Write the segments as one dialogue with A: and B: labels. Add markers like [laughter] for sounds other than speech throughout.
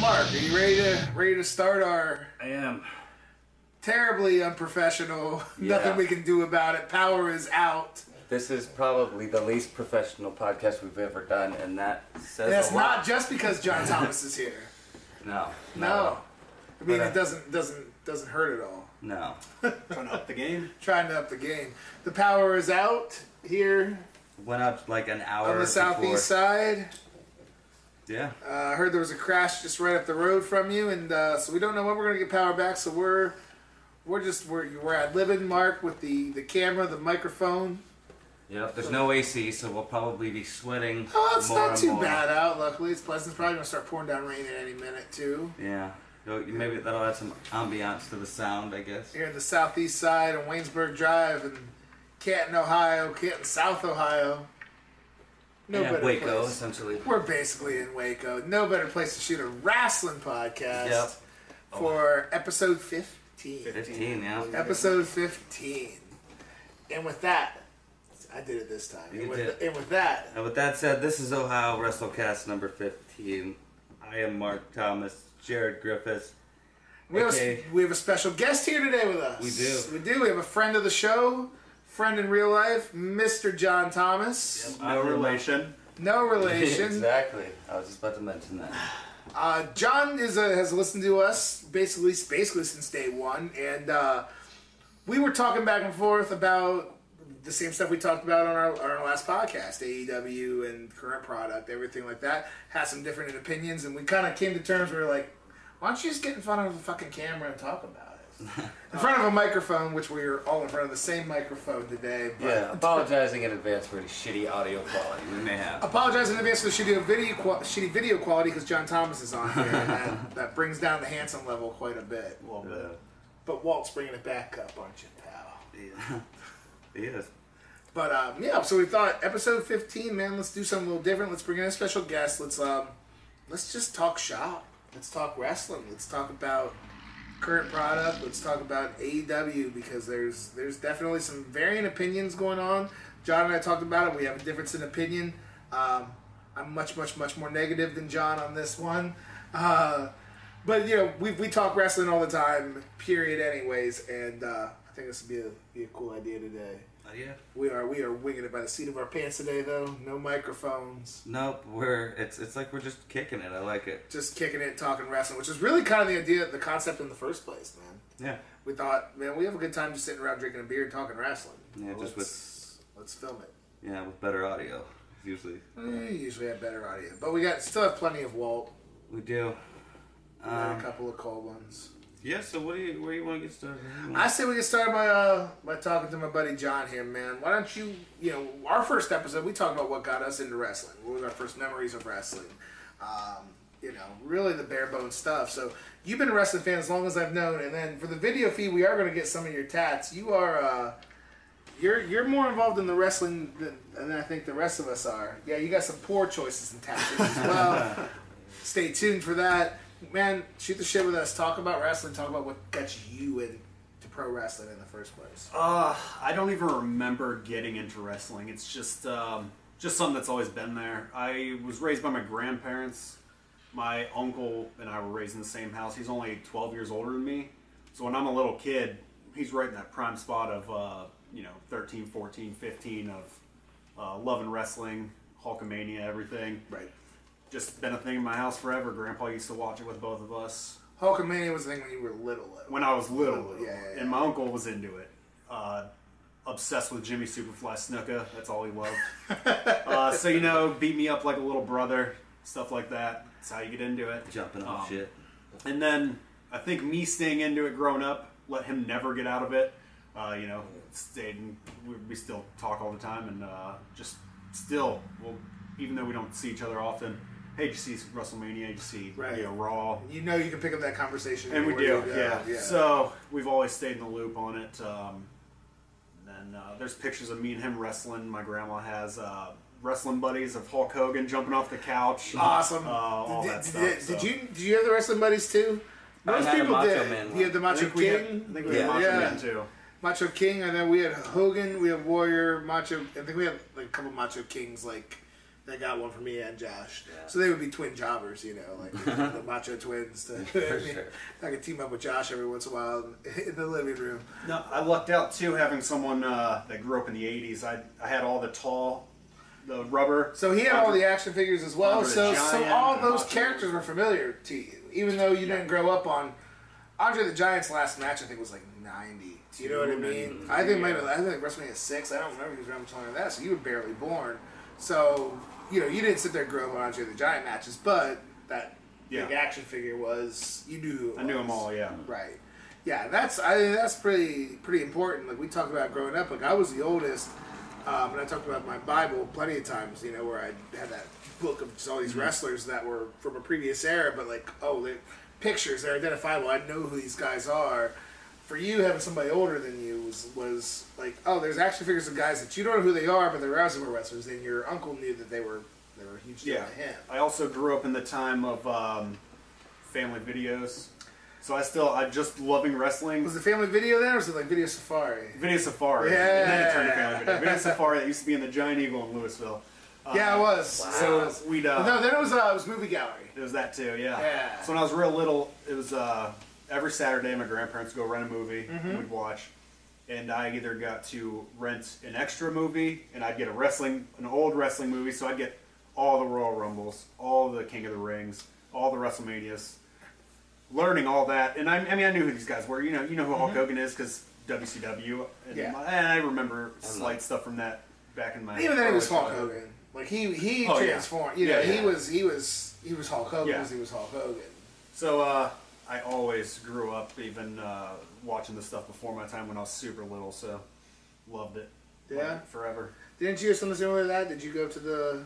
A: Mark, are you ready to ready to start our
B: I am.
A: terribly unprofessional? [laughs]
B: Yeah.
A: Nothing we can do about it. Power is out.
B: This is probably the least professional podcast we've ever done, and that says
A: And that's
B: a lot.
A: not just because John [laughs] Thomas is here.
B: No.
A: No, I mean
B: But, uh,
A: it doesn't doesn't doesn't hurt at all.
B: No. [laughs]
C: Trying to up the game.
A: Trying to up the game. The power is out here
B: Went up like an hour
A: on the southeast
B: before.
A: side.
B: Yeah.
A: Uh, I heard there was a crash just right up the road from you, and uh, so we don't know when we're gonna get power back. So we're we're just we're we're at living Mark with the the camera, the microphone.
B: Yep. There's no AC, so we'll probably be sweating.
A: Oh, it's
B: more
A: not
B: and
A: too
B: more.
A: bad out. Luckily, it's pleasant. It's probably gonna start pouring down rain at any minute too.
B: Yeah. So Maybe that'll add some ambiance to the sound, I guess.
A: Here in the southeast side on Waynesburg Drive in Canton, Ohio, Canton, South Ohio. No
B: yeah,
A: better
B: Waco,
A: place.
B: essentially.
A: We're basically in Waco. No better place to shoot a wrestling podcast
B: Yep.
A: for oh, episode 15.
B: 15, yeah.
A: Episode 15. And with that, I did it this time.
B: You
A: And with,
B: did.
A: and with that,
B: And with that said, this is Ohio WrestleCast number 15. I am Mark Thomas, Jared Griffiths.
A: we have,
B: Okay.
A: a, we have a special guest here today with us.
B: We do.
A: We do. We have a friend of the show, friend in real life, Mr. John Thomas.
C: No relation.
A: No [laughs] relation.
B: exactly. I was just about to mention that.
A: Uh, John is a, has listened to us basically basically since day one, and uh, we were talking back and forth about the same stuff we talked about on our, on our last podcast, AEW and current product, everything like that. Had some different opinions, and we kind of came to terms. where We were like, why don't you just get in front of the fucking camera and talk about it? In front of a microphone, which we are all in front of the same microphone today. But
B: Yeah, apologizing in advance for the shitty audio quality we may have.
A: Apologizing in advance for the shitty video, qua- shitty video quality because John Thomas is on here, and that, [laughs] that brings down the handsome level quite a bit.
C: A little bit.
A: But Walt's bringing it back up, aren't you, pal?
B: Yeah. Yes. [laughs]
A: But um, yeah, so we thought episode 15, man, let's do something a little different. Let's bring in a special guest. Let's um, let's just talk shop. Let's talk wrestling. Let's talk about current product. Let's talk about AEW because there's there's definitely some varying opinions going on. John and I talked about it. We have a difference in opinion. Um, I'm much much much more negative than John on this one. Uh, but you know, we, we talk wrestling all the time, period. Anyways, and uh, I think this would be a be a cool idea today.
B: Uh, yeah.
A: We are we are winging it by the seat of our pants today, though. No microphones,
B: Nope, we're it's it's like we're just kicking it. I like it.
A: just kicking it, talking wrestling, which is really kind of the idea, the concept in the first place, man.
B: Yeah.
A: We thought, man, we have a good time just sitting around drinking a beer and talking wrestling.
B: Yeah, just
A: let's, let's film it.
B: Yeah, with better audio. Usually.
A: We usually have better audio, but we got still have plenty of Walt.
B: We do.
A: We
B: Um,
A: a couple of cold ones.
B: Yeah, so what do you where you want to get started?
A: I say we can start by uh, by talking to my buddy John here, man. Why don't you, you know, our first episode we talked about what got us into wrestling. What was our first memories of wrestling? Um, you know, really the bare bones stuff. So you've been a wrestling fan as long as I've known, and then for the video feed, we are going to get some of your tats. You are. Uh, you're, you're more involved in the wrestling than, than I think the rest of us are. Yeah, you got some poor choices in tattoos as well. [laughs] Stay tuned for that. Man, shoot the shit with us. Talk about wrestling. Talk about what got you into pro wrestling in the first place.
C: Uh, I don't even remember getting into wrestling. It's just um, just something that's always been there. I was raised by my grandparents. My uncle and I were raised in the same house. He's only 12 years older than me. So when I'm a little kid, he's right in that prime spot of, uh, you know, 13, 14, 15 of uh, loving wrestling, Hulkamania, everything.
A: Right.
C: Just been a thing in my house forever. Grandpa used to watch it with both of us.
A: Hulkamania was the thing when you were little. little.
C: when I was little, little.
A: Yeah, yeah, yeah.
C: and my uncle was into it. Uh, obsessed with Jimmy Superfly Snuka. That's all he loved. [laughs] uh, so you know, beat me up like a little brother, stuff like that. That's how you get into it.
B: Jumping off
C: Um,
B: shit.
C: And then I think me staying into it growing up let him never get out of it. Uh, you know, stayed and we, we still talk all the time and uh, just still, well, even though we don't see each other often. Hey, did you see WrestleMania? Did you see
A: Right.
C: you know, Raw?
A: You know you can pick up that conversation.
C: And we do,
A: you go.
C: yeah. So we've always stayed in the loop on it. Um, and then uh, there's pictures of me and him wrestling. My grandma has uh, wrestling buddies of Hulk Hogan jumping off the couch. [laughs]
A: awesome.
C: Uh, all
A: did,
C: that
A: did-
C: stuff.
A: did,
C: so.
A: did you did you have the wrestling buddies too? Most people did.
B: Man
A: You had the
C: I
A: Macho
C: think we had,
A: King.
C: I think we
B: Yeah.
C: had Macho
A: Yeah.
C: Man too.
A: Macho King, and then we had Hogan, we had Warrior, Macho. I think we had like a couple Macho Kings like they got one for me and Josh.
B: Yeah.
A: So they would be twin jobbers, you know, like [laughs] the Macho Twins. To, [laughs] [laughs] I, mean,
B: sure.
A: I could team up with Josh every once in a while in the living room.
C: No, I lucked out too having someone uh, that grew up in the '80s. I I had all the tall, the rubber.
A: So he had all the action figures as well. So so all those characters were familiar to you, even though you didn't grow up on. Andre the Giant's last match, I think, was like '90. You know what I mean? I think maybe I think WrestleMania six. I don't remember he was around much longer than that. So you were barely born. So you know you didn't sit there and grow up on Andre the Giant matches, but that big action figure was you knew
C: I knew them all. Yeah.
A: Right. Yeah, that's I think that's pretty pretty important. Like we talked about growing up. Like I was the oldest, um, and I talked about my Bible plenty of times. You know, where I had that book of just all these wrestlers that were from a previous era, but like oh, they pictures they're identifiable. I know who these guys are. For you, having somebody older than you was was like oh, there's action figures of guys that you don't know who they are, but they're Razzleberry wrestlers, and your uncle knew that they were they were a huge deal
C: Yeah.
A: to him.
C: I also grew up in the time of um, family videos, so I still I just loving wrestling.
A: Was it Family Video then, or was it like Video Safari?
C: Video Safari.
A: Yeah.
C: And then it turned to family video. Video Safari that used to be in the Giant Eagle in Louisville. Uh, [laughs]
A: Yeah, it was. Wow.
C: So we'd uh,
A: no, then it was uh, it was movie gallery.
C: It was that too, yeah.
A: Yeah.
C: So when I was real little, it was uh, every Saturday my grandparents would go rent a movie
A: Mm-hmm.
C: and we'd watch. And I either got to rent an extra movie and I'd get a wrestling, an old wrestling movie, so I'd get all the Royal Rumbles, all the King of the Rings, all the WrestleManias, learning all that. And I, I mean, I knew who these guys were. You know, you know who Hulk Hogan is because WCW. And,
A: Mm-hmm. Yeah.
C: my- and I remember slight stuff from that back in my.
A: Even then, he was Hulk
C: childhood.
A: Hogan. Like he he
C: Oh, yeah.
A: transformed. You know,
C: Yeah,
A: he was he was he was Hulk Hogan
C: Yeah.
A: he was Hulk Hogan.
C: So uh, I always grew up even uh, watching this stuff before my time when I was super little. So loved it.
A: Yeah?
C: it forever.
A: Didn't you have something similar to that? Did you go to the?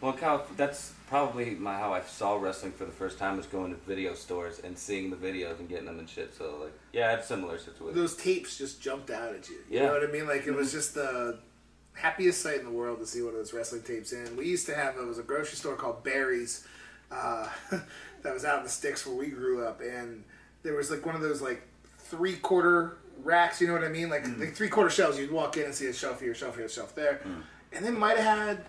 B: Well, kind of, that's probably my how I saw wrestling for the first time was going to video stores and seeing the videos and getting them and shit. So like, yeah, it's similar situation.
A: Those tapes just jumped out at you. You
B: Yeah.
A: know what I mean? Like it was just the happiest sight in the world to see one of those wrestling tapes in. We used to have it was a grocery store called Barry's uh, [laughs] that was out in the sticks where we grew up, and there was like one of those like three quarter racks. You know what I mean? Like, mm. like three quarter shelves. You'd walk in and see a shelf here, shelf here, shelf there, mm. and then might have had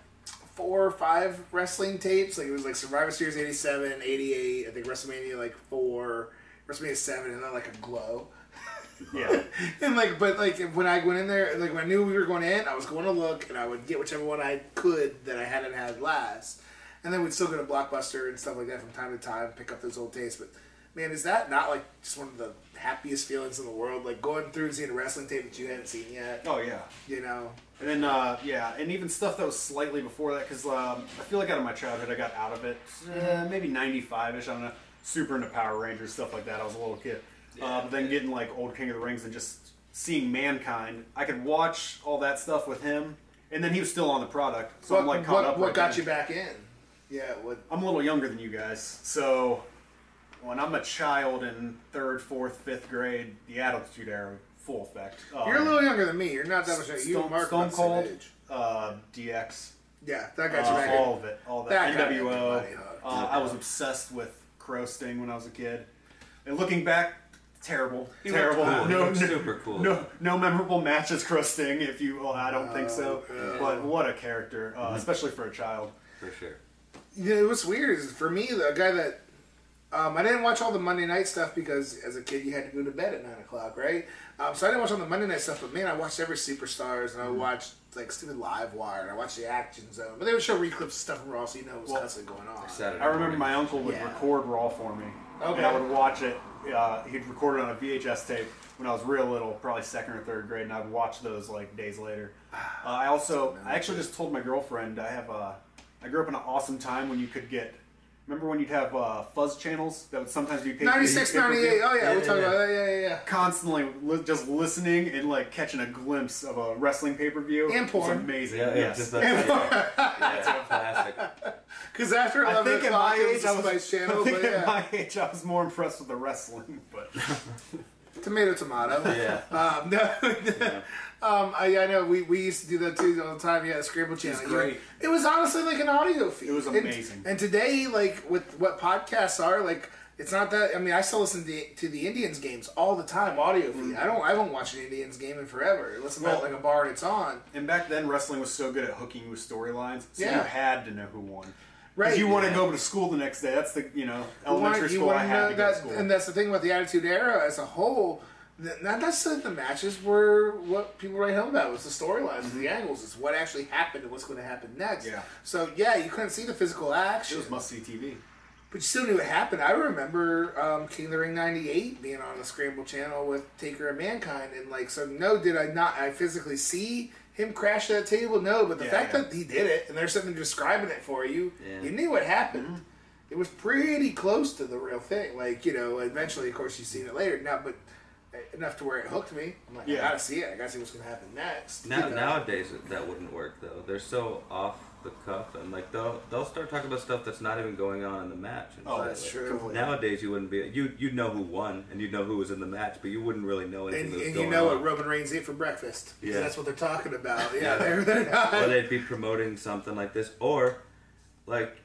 A: four or five wrestling tapes. Like it was like Survivor Series 87, 88, I think WrestleMania like four, WrestleMania 7, and then like a glow.
C: Yeah. [laughs]
A: And like, but like when I went in there, like when I knew we were going in, I was going to look, and I would get whichever one I could that I hadn't had last, and then we'd still go to Blockbuster and stuff like that from time to time, pick up those old tapes. But man, is that not like just one of the happiest feelings in the world? Like going through and seeing a wrestling tape that you hadn't seen yet,
C: oh yeah.
A: you know?
C: And then uh, yeah, and even stuff that was slightly before that because um, I feel like out of my childhood I got out of it uh, maybe '95ish. I don't know. Super into Power Rangers stuff like that. I was a little kid. uh, but then getting like old King of the Rings and just seeing Mankind, I could watch all that stuff with him, and then he was still on the product. So
A: what
C: I'm like caught
A: what,
C: up.
A: what
C: right
A: got
C: then.
A: you back in? Yeah, what?
C: I'm a little younger than you guys, so when I'm a child in third, fourth, fifth grade, the Attitude Era full effect. Um,
A: You're a little younger than me. You're not that much. younger. You and
C: Stone,
A: Mark
C: Stone
A: about the same
C: Cold,
A: age.
C: uh, DX,
A: Yeah, that got you
C: uh,
A: back
C: all of it, all that.
A: That
C: NWO. Uh, I was obsessed with Crow Sting when I was a kid, and looking back, terrible,
B: He
C: terrible.
B: cool.
C: No, no,
B: super cool.
C: No, no memorable matches. Crow Sting. If you, well, I don't think so.
A: Oh,
C: But what a character, uh, especially for a child.
B: for sure.
A: You know, what's weird is for me, the guy that um, I didn't watch all the Monday night stuff because as a kid you had to go to bed at nine o'clock, right? Um, so I didn't watch all the Monday night stuff, but man, I watched every Superstars and I watched like stupid Live Wire and I watched the Action Zone, but they would show reclips of stuff from Raw, so you know what was
C: Well,
A: constantly going on.
B: Saturday
C: I remember
B: morning.
C: my uncle would
A: Yeah.
C: record Raw for me.
A: Okay.
C: And I would watch it. Uh, he'd record it on a VHS tape when I was real little, probably second or third grade, and I'd watch those like days later. [sighs] Uh, I also, I actually just told my girlfriend I have a, I grew up in an awesome time when you could get. Remember when you'd have uh, fuzz channels that would sometimes be
A: 96, 98, oh yeah,
B: Yeah,
A: we
B: yeah,
A: talked
B: yeah.
A: about that, yeah, yeah, yeah.
C: Constantly li- just listening and like catching a glimpse of a wrestling pay per view.
A: And porn.
C: amazing.
B: Yeah, yeah,
C: yes.
B: just that, [laughs] yeah, yeah, classic.
A: Because after
C: I think at my age,
A: was
C: I
A: a
C: was,
A: Channel, [laughs]
C: I think
A: but
C: at
A: yeah.
C: my age, I was more impressed with the wrestling. But [laughs]
A: Tomato, tomato. [laughs]
B: Yeah.
A: Um, no, [laughs] um, I, I know we, we used to do that too all the time. Yeah, Scramble Channel.
C: was great.
A: It was honestly like an audio feed.
C: It was
A: And-
C: amazing.
A: And, today, like with what podcasts are, like It's not that. I mean, I still listen to, to the Indians games all the time, audio feed.
C: Mm-hmm.
A: I don't. I haven't watched an Indians game in forever. I listen to
C: Well-
A: it like a bar and it's on.
C: And back then, wrestling was so good at hooking you with storylines, so
A: Yeah.
C: you had to know who won.
A: Right,
C: you want to
A: yeah.
C: go to school the next day. That's the you know elementary
A: you
C: school.
A: wanna
C: I had
A: know
C: to go to school.
A: And that's the thing about the Attitude Era as a whole. Not necessarily the matches were what people write home about. It was the storylines, the angles. It's what actually happened and what's going to happen next.
C: Mm-hmm. Yeah.
A: So yeah, you couldn't see the physical action.
C: it
A: action.
C: was must see TV.
A: But you still knew what happened. I remember um, King of the Ring '98 being on the Scramble Channel with Taker and Mankind, and like, so no, did I not? I physically see him crash that table. No, but the
C: Yeah,
A: fact
C: yeah.
A: that he did it, and there's something describing it for you,
B: Yeah.
A: you knew what happened.
C: Mm-hmm.
A: It was pretty close to the real thing. Like you know, eventually, of course, you've seen it later. Now, but enough to where it hooked me. I'm like, I gotta see it. I gotta see what's gonna happen next.
B: Now
A: you know?
B: nowadays that wouldn't work though. They're so off the cuff and like they'll they'll start talking about stuff that's not even going on in the match. And
C: Oh,
A: that's
B: Like,
A: true.
C: completely.
B: Nowadays you wouldn't be you you'd know who won and you'd know who was in the match, but you wouldn't really know anything
A: and,
B: that was
A: and
B: going
A: you know
B: on.
A: what Roman Reigns ate for breakfast because
B: Yeah.
A: that's what they're talking about. [laughs] Yeah,
B: Yeah.
A: they're, they're not.
B: or they'd be promoting something like this, or like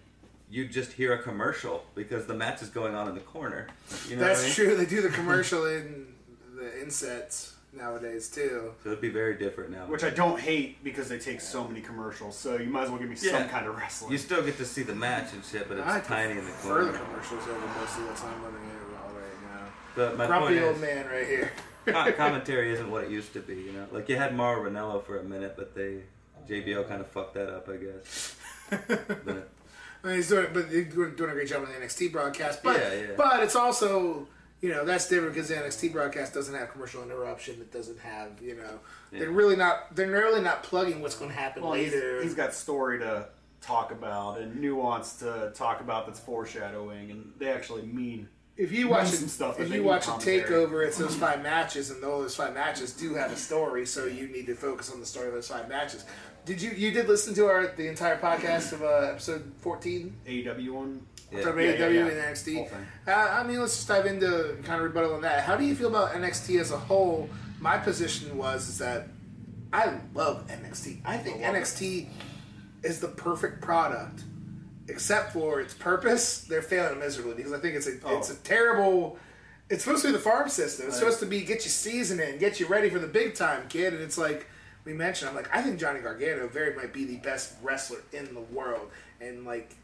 B: you just hear a commercial because the match is going on in the corner. You know
A: That's
B: I mean?
A: true. They do the [laughs] commercial in the insets nowadays too.
B: So it'd be very different now.
C: Which I don't hate because they take so many commercials. So you might as well give me some kind of wrestling.
B: you still get to see the match and shit, but it's
A: I
B: tiny in the
A: prefer
B: corner.
A: the commercials over most of the time living in all right now.
B: But my
A: Grumpy
B: point
A: old
B: is,
A: man right here. [laughs]
B: commentary isn't what it used to be. You know, like you had Mauro Ranallo for a minute, but they JBL kind of fucked that up, I guess. [laughs] But
A: I mean, he's doing, but he's doing, doing a great job on the NXT broadcast. But
B: Yeah, yeah.
A: but it's also you know that's different because the NXT broadcast doesn't have commercial interruption. It doesn't have you know they're really not they're really not plugging what's going to happen
C: well, he's-
A: later.
C: he's got story to talk about and nuance to talk about that's foreshadowing, and they actually mean.
A: if you watch
C: some stuff
A: if you watch a takeover, it's those five matches, and those five matches do have a story. So you need to focus on the story of those five matches. Did you you did listen to our the entire podcast of uh, episode fourteen?
C: AEW one.
B: Yeah.
A: From
C: Yeah, yeah,
A: AEW
C: yeah.
A: and NXT. Uh, I mean, let's just dive into kind of rebuttal on that. How do you feel about NXT as a whole? My position was is that I love NXT. I think
C: I.
A: NXT is the perfect product, except for its purpose. They're failing miserably because I think it's a
C: Oh.
A: it's a terrible. It's supposed to be the farm system. It's
C: I-
A: supposed to be get you seasoned in, get you ready for the big time, kid. And it's like we mentioned. I'm like, I think Johnny Gargano very might be the best wrestler in the world, and like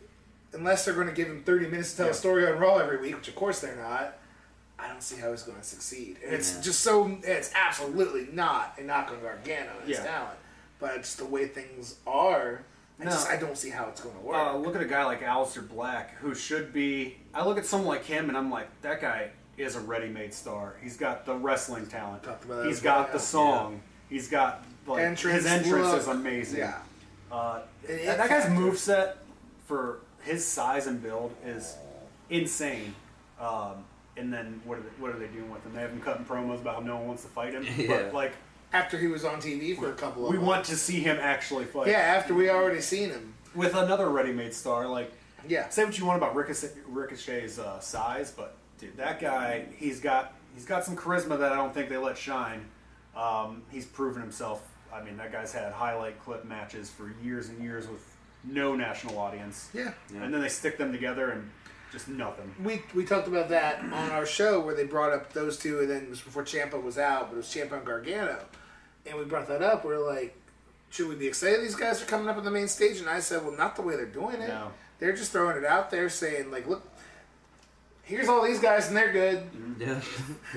A: unless they're going to give him 30 minutes to tell
C: Yeah.
A: a story on Raw every week, which of course they're not, I don't see how he's going to succeed. And it's just so, it's absolutely not a knock on Gargano and his
C: Yeah.
A: talent. But it's the way things are, I,
C: No.
A: just, I don't see how it's going to work.
C: Uh, look at a guy like Aleister Black, who should be. I look at someone like him, and I'm like, that guy is a ready-made star. He's got the wrestling talent.
A: Talked about that
C: He's got the
A: yeah.
C: song. He's got like
A: Entrance,
C: his entrance
A: look.
C: is amazing.
A: Yeah.
C: Uh,
A: It-
C: that,
A: it
C: that guy's
A: factor.
C: move set for his size and build is insane. Um, and then what are they, what are they doing with him? They have him cutting promos about how no one wants to fight him. [laughs]
B: Yeah.
C: But like,
A: After he was on TV for a couple of
C: we
A: months.
C: want to see him actually fight.
A: Yeah, after we already seen him.
C: With another ready-made star, like
A: Yeah.
C: say what you want about Ricochet, Ricochet's uh, size, but dude, that guy, he's got he's got some charisma that I don't think they let shine. Um, he's proven himself. I mean, that guy's had highlight clip matches for years and years with no national audience,
A: Yeah.
B: Yeah.
C: and then they stick them together and just nothing.
A: We, we talked about that on our show where they brought up those two, and then it was before Ciampa was out, but it was Ciampa and Gargano. And we brought that up. We are like, should we be excited these guys are coming up on the main stage? And I said, well, not the way they're doing it.
C: No.
A: They're just throwing it out there saying, like, look, here's all these guys, and they're good.
B: yeah.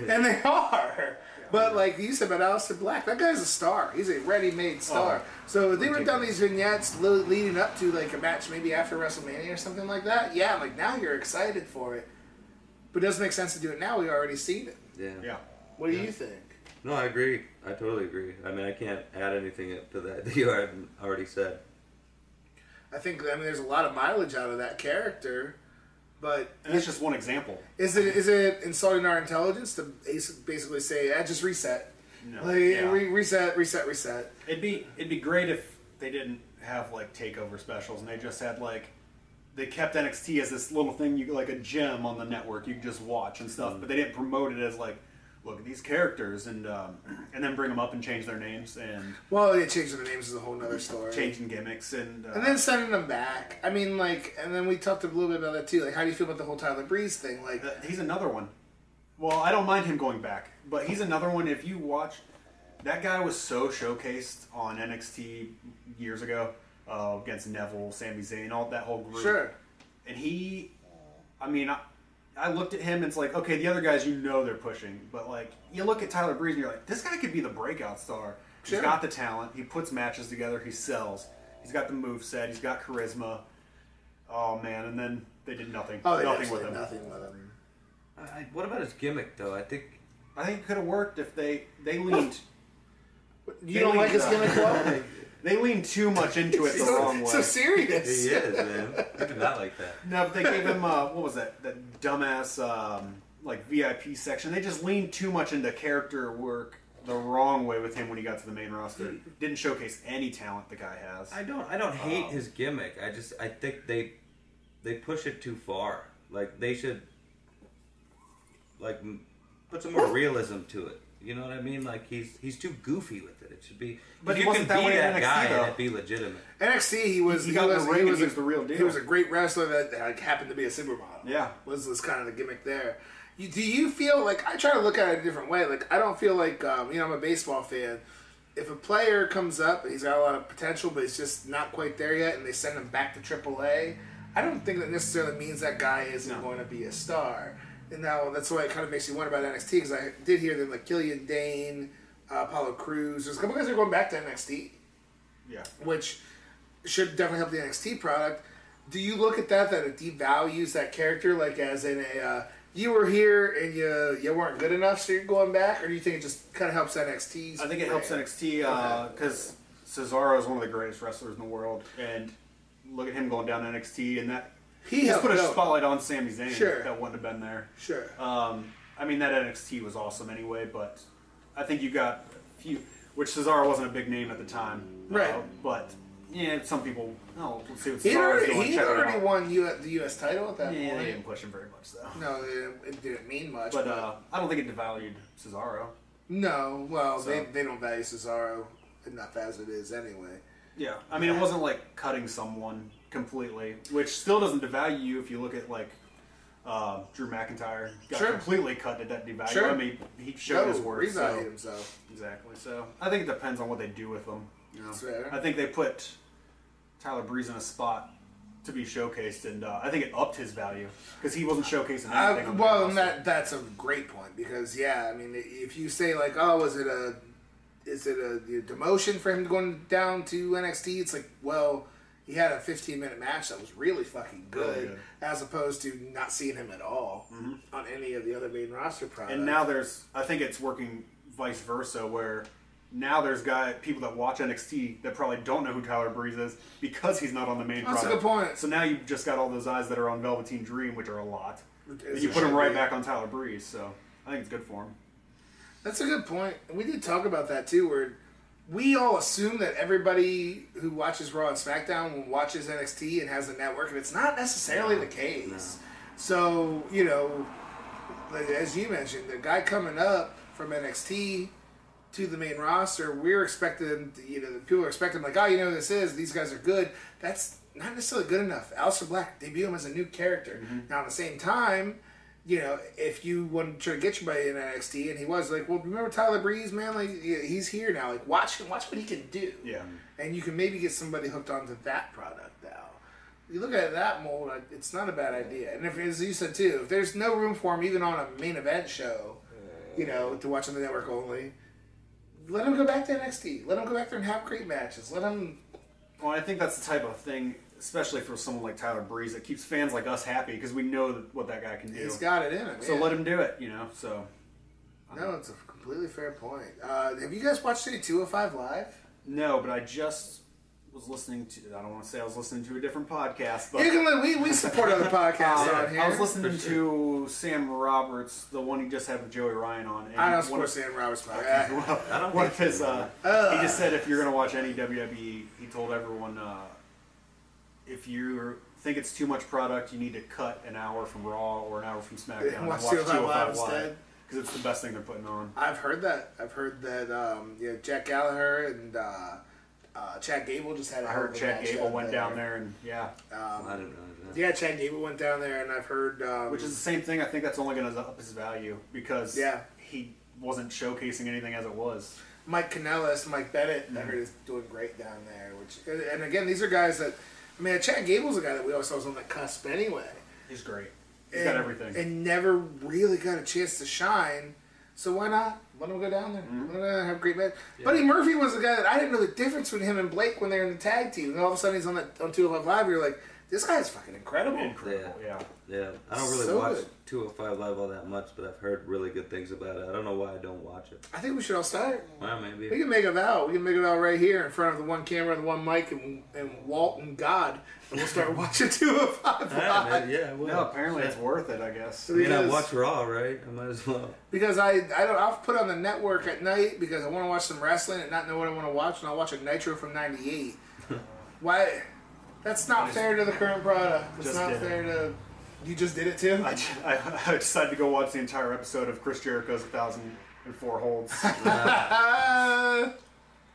A: And they are. But like you said about Aleister Black, that guy's a star. He's a ready-made oh, star.
C: Oh,
A: so if they would have done these vignettes le- leading up to like a match, maybe after WrestleMania or something like that. Yeah, like now you're excited for it. But it doesn't make sense to do it now. We already seen it.
B: yeah.
C: Yeah,
A: What do
B: Yeah.
A: you think?
B: No, I agree. I totally agree. I mean, I can't add anything to that [laughs] that you already said.
A: I think I mean there's a lot of mileage out of that character, but
C: and that's just one example.
A: is it is it insulting our intelligence to basically say, "Ah, just reset,
C: No.
A: like
C: Yeah.
A: re- reset, reset, reset"?
C: It'd be it'd be great if they didn't have like takeover specials and they just had like they kept NXT as this little thing you like a gem on the network you could just watch and stuff, but they didn't promote it as like look at these characters and um, [clears throat] and then bring them up and change their names and
A: Well, yeah, changing the names is a whole nother story.
C: changing gimmicks and uh,
A: And then sending them back. I mean, like, and then we talked a little bit about that too. Like, how do you feel about the whole Tyler Breeze thing? Like,
C: Uh, he's another one. Well, I don't mind him going back, but he's another one. If you watch, that guy was so showcased on NXT years ago uh, against Neville, Sami Zayn, all that whole group.
A: sure.
C: And he, I mean, I, I looked at him and it's like, okay, the other guys you know they're pushing, but like you look at Tyler Breeze and you're like, this guy could be the breakout star.
A: Sure.
C: He's got the talent. He puts matches together. He sells. He's got the move set. He's got charisma. Oh man! And then they did nothing.
A: Oh, they
C: nothing
A: actually
C: with him.
A: nothing with him.
B: I, what about his gimmick though? I think
C: I think it could have worked if they they leaned
A: You
C: They
A: don't like his
C: leaned,
A: gimmick, well? [laughs]
C: they lean too much into it the [laughs]
A: so,
C: wrong way.
A: so serious.
B: he is, man. I do not like that.
C: No, but they gave him uh, what was that? That dumbass um, like VIP section. They just leaned too much into character work the wrong way with him when he got to the main roster. Didn't showcase any talent the guy has.
B: I don't. I don't hate
C: Um,
B: his gimmick. I just. I think they, they push it too far. Like they should. Like put some more realism to it. You know what I mean? Like he's he's too goofy with it. It should be.
C: But
B: if
C: he
B: you
C: wasn't
B: can
C: that
B: be
C: way in
B: that
C: NXT
B: guy
C: though.
B: and it be legitimate.
A: NXT, he was
C: He got in
A: was,
C: the ring and
A: was
C: he
A: a-
C: was the real deal.
A: He was a great wrestler that like, happened to be a supermodel.
C: Yeah.
A: was was kind of the gimmick there. You, do you feel like I try to look at it a different way? Like I don't feel like um, you know I'm a baseball fan. If a player comes up, he's got a lot of potential, but he's just not quite there yet, and they send him back to AAA. I don't think that necessarily means that guy isn't
C: No.
A: going to be a star. And now that's why it kind of makes me wonder about NXT because I did hear that like Killian Dain, uh, Apollo Crews, there's a couple guys that are going back to NXT
C: yeah.
A: which should definitely help the NXT product. Do you look at that that it devalues that character, like as in a uh, you were here and you you weren't good enough, so you're going back, or do you think it just kind of helps NXT?
C: I think it helps NXT because Cesaro is one of the greatest wrestlers in the world, and look at him going down to NXT, and that
A: He
C: just put a
A: out.
C: spotlight on Sami Zayn
A: Sure.
C: that wouldn't have been there.
A: Sure.
C: Um, I mean, that NXT was awesome anyway, but I think you got a few, which Cesaro wasn't a big name at the time.
A: Right.
C: Uh, but, yeah, some people, oh, let's see what
A: he
C: Cesaro's
A: already,
C: doing.
A: he had
C: check it
A: already
C: out.
A: won U- the U.S. title at that point.
C: Yeah, they didn't push him very much, though.
A: No, it didn't, it didn't mean much.
C: But uh, I don't think it devalued Cesaro.
A: no, well,
C: So-
A: they, they don't value Cesaro enough as it is anyway.
C: Yeah, I mean, it wasn't like cutting someone completely, which still doesn't devalue you if you look at like uh, Drew McIntyre got
A: Sure.
C: completely cut. Did that devalue?
A: Sure.
C: I mean, he showed
A: no,
C: his worth.
A: revalued
C: So,
A: himself.
C: exactly. So I think it depends on what they do with them. You know,
A: fair.
C: I think they put Tyler Breeze in a spot to be showcased, and uh, I think it upped his value because he wasn't showcasing anything.
A: I,
C: on the
A: well,
C: roster.
A: and that that's a great point because yeah, I mean, if you say like, oh, was it a, is it a, demotion for him going down to NXT? It's like, well, he had a 15 minute match that was really fucking oh, good,
C: Really good.
A: as opposed to not seeing him at all mm-hmm. on any of the other main roster products.
C: And now there's, I think it's working vice versa, where now there's guy people that watch NXT that probably don't know who Tyler Breeze is because he's not on the main.
A: That's a good point.
C: So now you've just got all those eyes that are on Velveteen Dream, which are a lot, and you put them right
A: be.
C: back on Tyler Breeze. So I think it's good for him.
A: That's a good point. And we did talk about that too, where we all assume that everybody who watches Raw and SmackDown watches NXT and has a network, and it's not necessarily the case. So, you know, as you mentioned, the guy coming up from NXT to the main roster, we're expecting, you know, the people are expecting, like, oh, you know who this is, these guys are good. That's not necessarily good enough. Aleister Black, debut him as a new character. Mm-hmm. Now, at the same time, you know, if you want to try to get somebody in NXT, and he was like, well, remember Tyler Breeze, man? Like, he's here now. Like, watch him, watch what he can do.
C: Yeah.
A: And you can maybe get somebody hooked onto that product now. You look at that mold, it's not a bad idea. And if, as you said too, if there's no room for him even on a main event show, you know, to watch on the network only, let him go back to NXT. Let him go back there and have great matches. Let him.
C: Well, I think that's the type of thing, especially for someone like Tyler Breeze, that keeps fans like us happy because we know that, what that guy can do.
A: He's got it in him.
C: so
A: yeah.
C: let him do it, you know. So
A: No, it's a completely fair point. Uh, have you guys watched any 205 Live?
C: no, but I just was listening to. I don't want to say I was listening to a different podcast, but
A: You can we, we support other [laughs] podcasts
C: Uh,
A: on here.
C: I was listening to Sam Roberts, the one he just had with Joey Ryan on. And
A: I don't support
C: of-
A: Sam Roberts podcast.
C: Well,
B: I don't
C: one
B: think
C: of his,
B: so,
C: uh, he just said if you're going to watch any WWE, he told everyone uh, if you think it's too much product, you need to cut an hour from Raw or an hour from SmackDown. [laughs] and
A: Watch
C: watch
A: 205 Live instead.
C: because it's the best thing they're putting on.
A: I've heard that. I've heard that. Um, yeah, Jack Gallagher and uh, uh, Chad Gable just had. a
C: I heard Chad
A: match
C: Gable
A: out
C: went down there, and yeah,
A: Um,
B: I didn't know that.
A: yeah, Chad Gable went down there, and I've heard. Um,
C: which is the same thing. I think that's only going to up his value because
A: Yeah.
C: he wasn't showcasing anything as it was.
A: Mike Kanellis, Mike Bennett.
C: Mm-hmm.
A: I heard is doing great down there. Which and- and again, these are guys that. I mean, Chad Gable's a guy that we always saw was on the cusp anyway.
C: He's great. He's
A: and,
C: got everything.
A: And never really got a chance to shine. So why not? Let him go down there.
C: Mm-hmm.
A: Let him and have great match. Buddy Murphy was the guy that I didn't know the difference between him and Blake when they were in the tag team. And all of a sudden he's on that on 205 Live. You're like, this guy is fucking incredible.
C: Incredible. Yeah.
B: Yeah, I don't really
A: So
B: watch
A: good.
B: 205 Live all that much, but I've heard really good things about it. I don't know why I don't watch it.
A: I think we should all start.
B: Well, maybe
A: We
B: maybe.
A: can make a vow. We can make a vow right here in front of the one camera and the one mic and, and Walt and God. And we'll start [laughs] watching 205
B: All right, man,
A: Live.
B: yeah, well,
C: No, apparently it's worth it. I guess.
B: I mean, I
A: Because-
B: watch Raw, right? I might as well.
A: Because I, I don't, I'll put on the network at night because I want to watch some wrestling and not know what I want to watch, and I'll watch a Nitro from '98. [laughs] Why? That's not
C: just-
A: fair to the current product. It's
C: just
A: not
C: did it.
A: fair to. You just did it too.
C: I, I, [laughs] I decided to go watch the entire episode of Chris Jericho's 1004 Holds.
A: Ah, [laughs]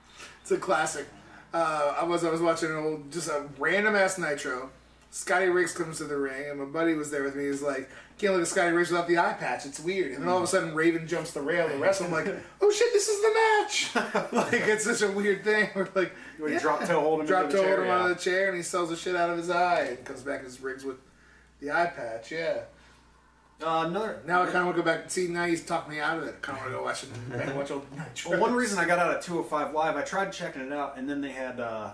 A: [laughs] it's a classic. Uh, I was I was watching an old just a random ass Nitro. Scotty Riggs comes to the ring, and my buddy was there with me. He's like, "Can't look at Scotty Riggs without the eye patch. It's weird." And then all of a sudden, Raven jumps the rail and wrestles. I'm like, [laughs] "Oh shit, this is the match!" [laughs] like it's such a weird thing. We're like,
C: When you drop toe hold him
A: drop
C: into
A: toe hold
C: chair,
A: him out of the chair, and he sells the shit out of his eye, and comes back as Riggs with the eye patch. Yeah.
C: Uh, another.
A: Now I kind of want to go back and see. Now he's talked me out of it. I kind of want to go watch it. back watch old Nitro. [laughs]
C: Well, one reason I got out of 205 Live, I tried checking it out, and then they had, uh,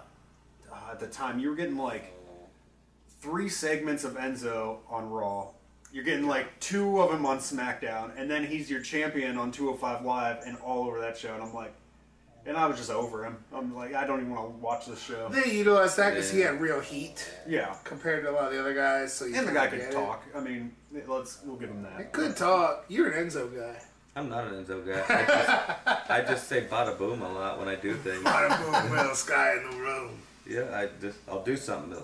C: uh, at the time, you were getting like three segments of Enzo on Raw. You're getting like two of them on SmackDown, and then he's your champion on 205 Live and all over that show. And I'm like, and I was just over him. I'm like, I don't even want to watch this show.
A: They utilized that because he had real heat
C: Yeah.
A: compared to a lot of the other guys. So you
C: And the guy
A: get
C: could
A: it.
C: talk. I mean, let's we'll give him that.
A: He could talk. You're an Enzo guy.
B: I'm not an Enzo guy. I just, I just say bada boom a lot when I do things.
A: Bada boom, little sky in the room.
B: Yeah, I just I'll do something. To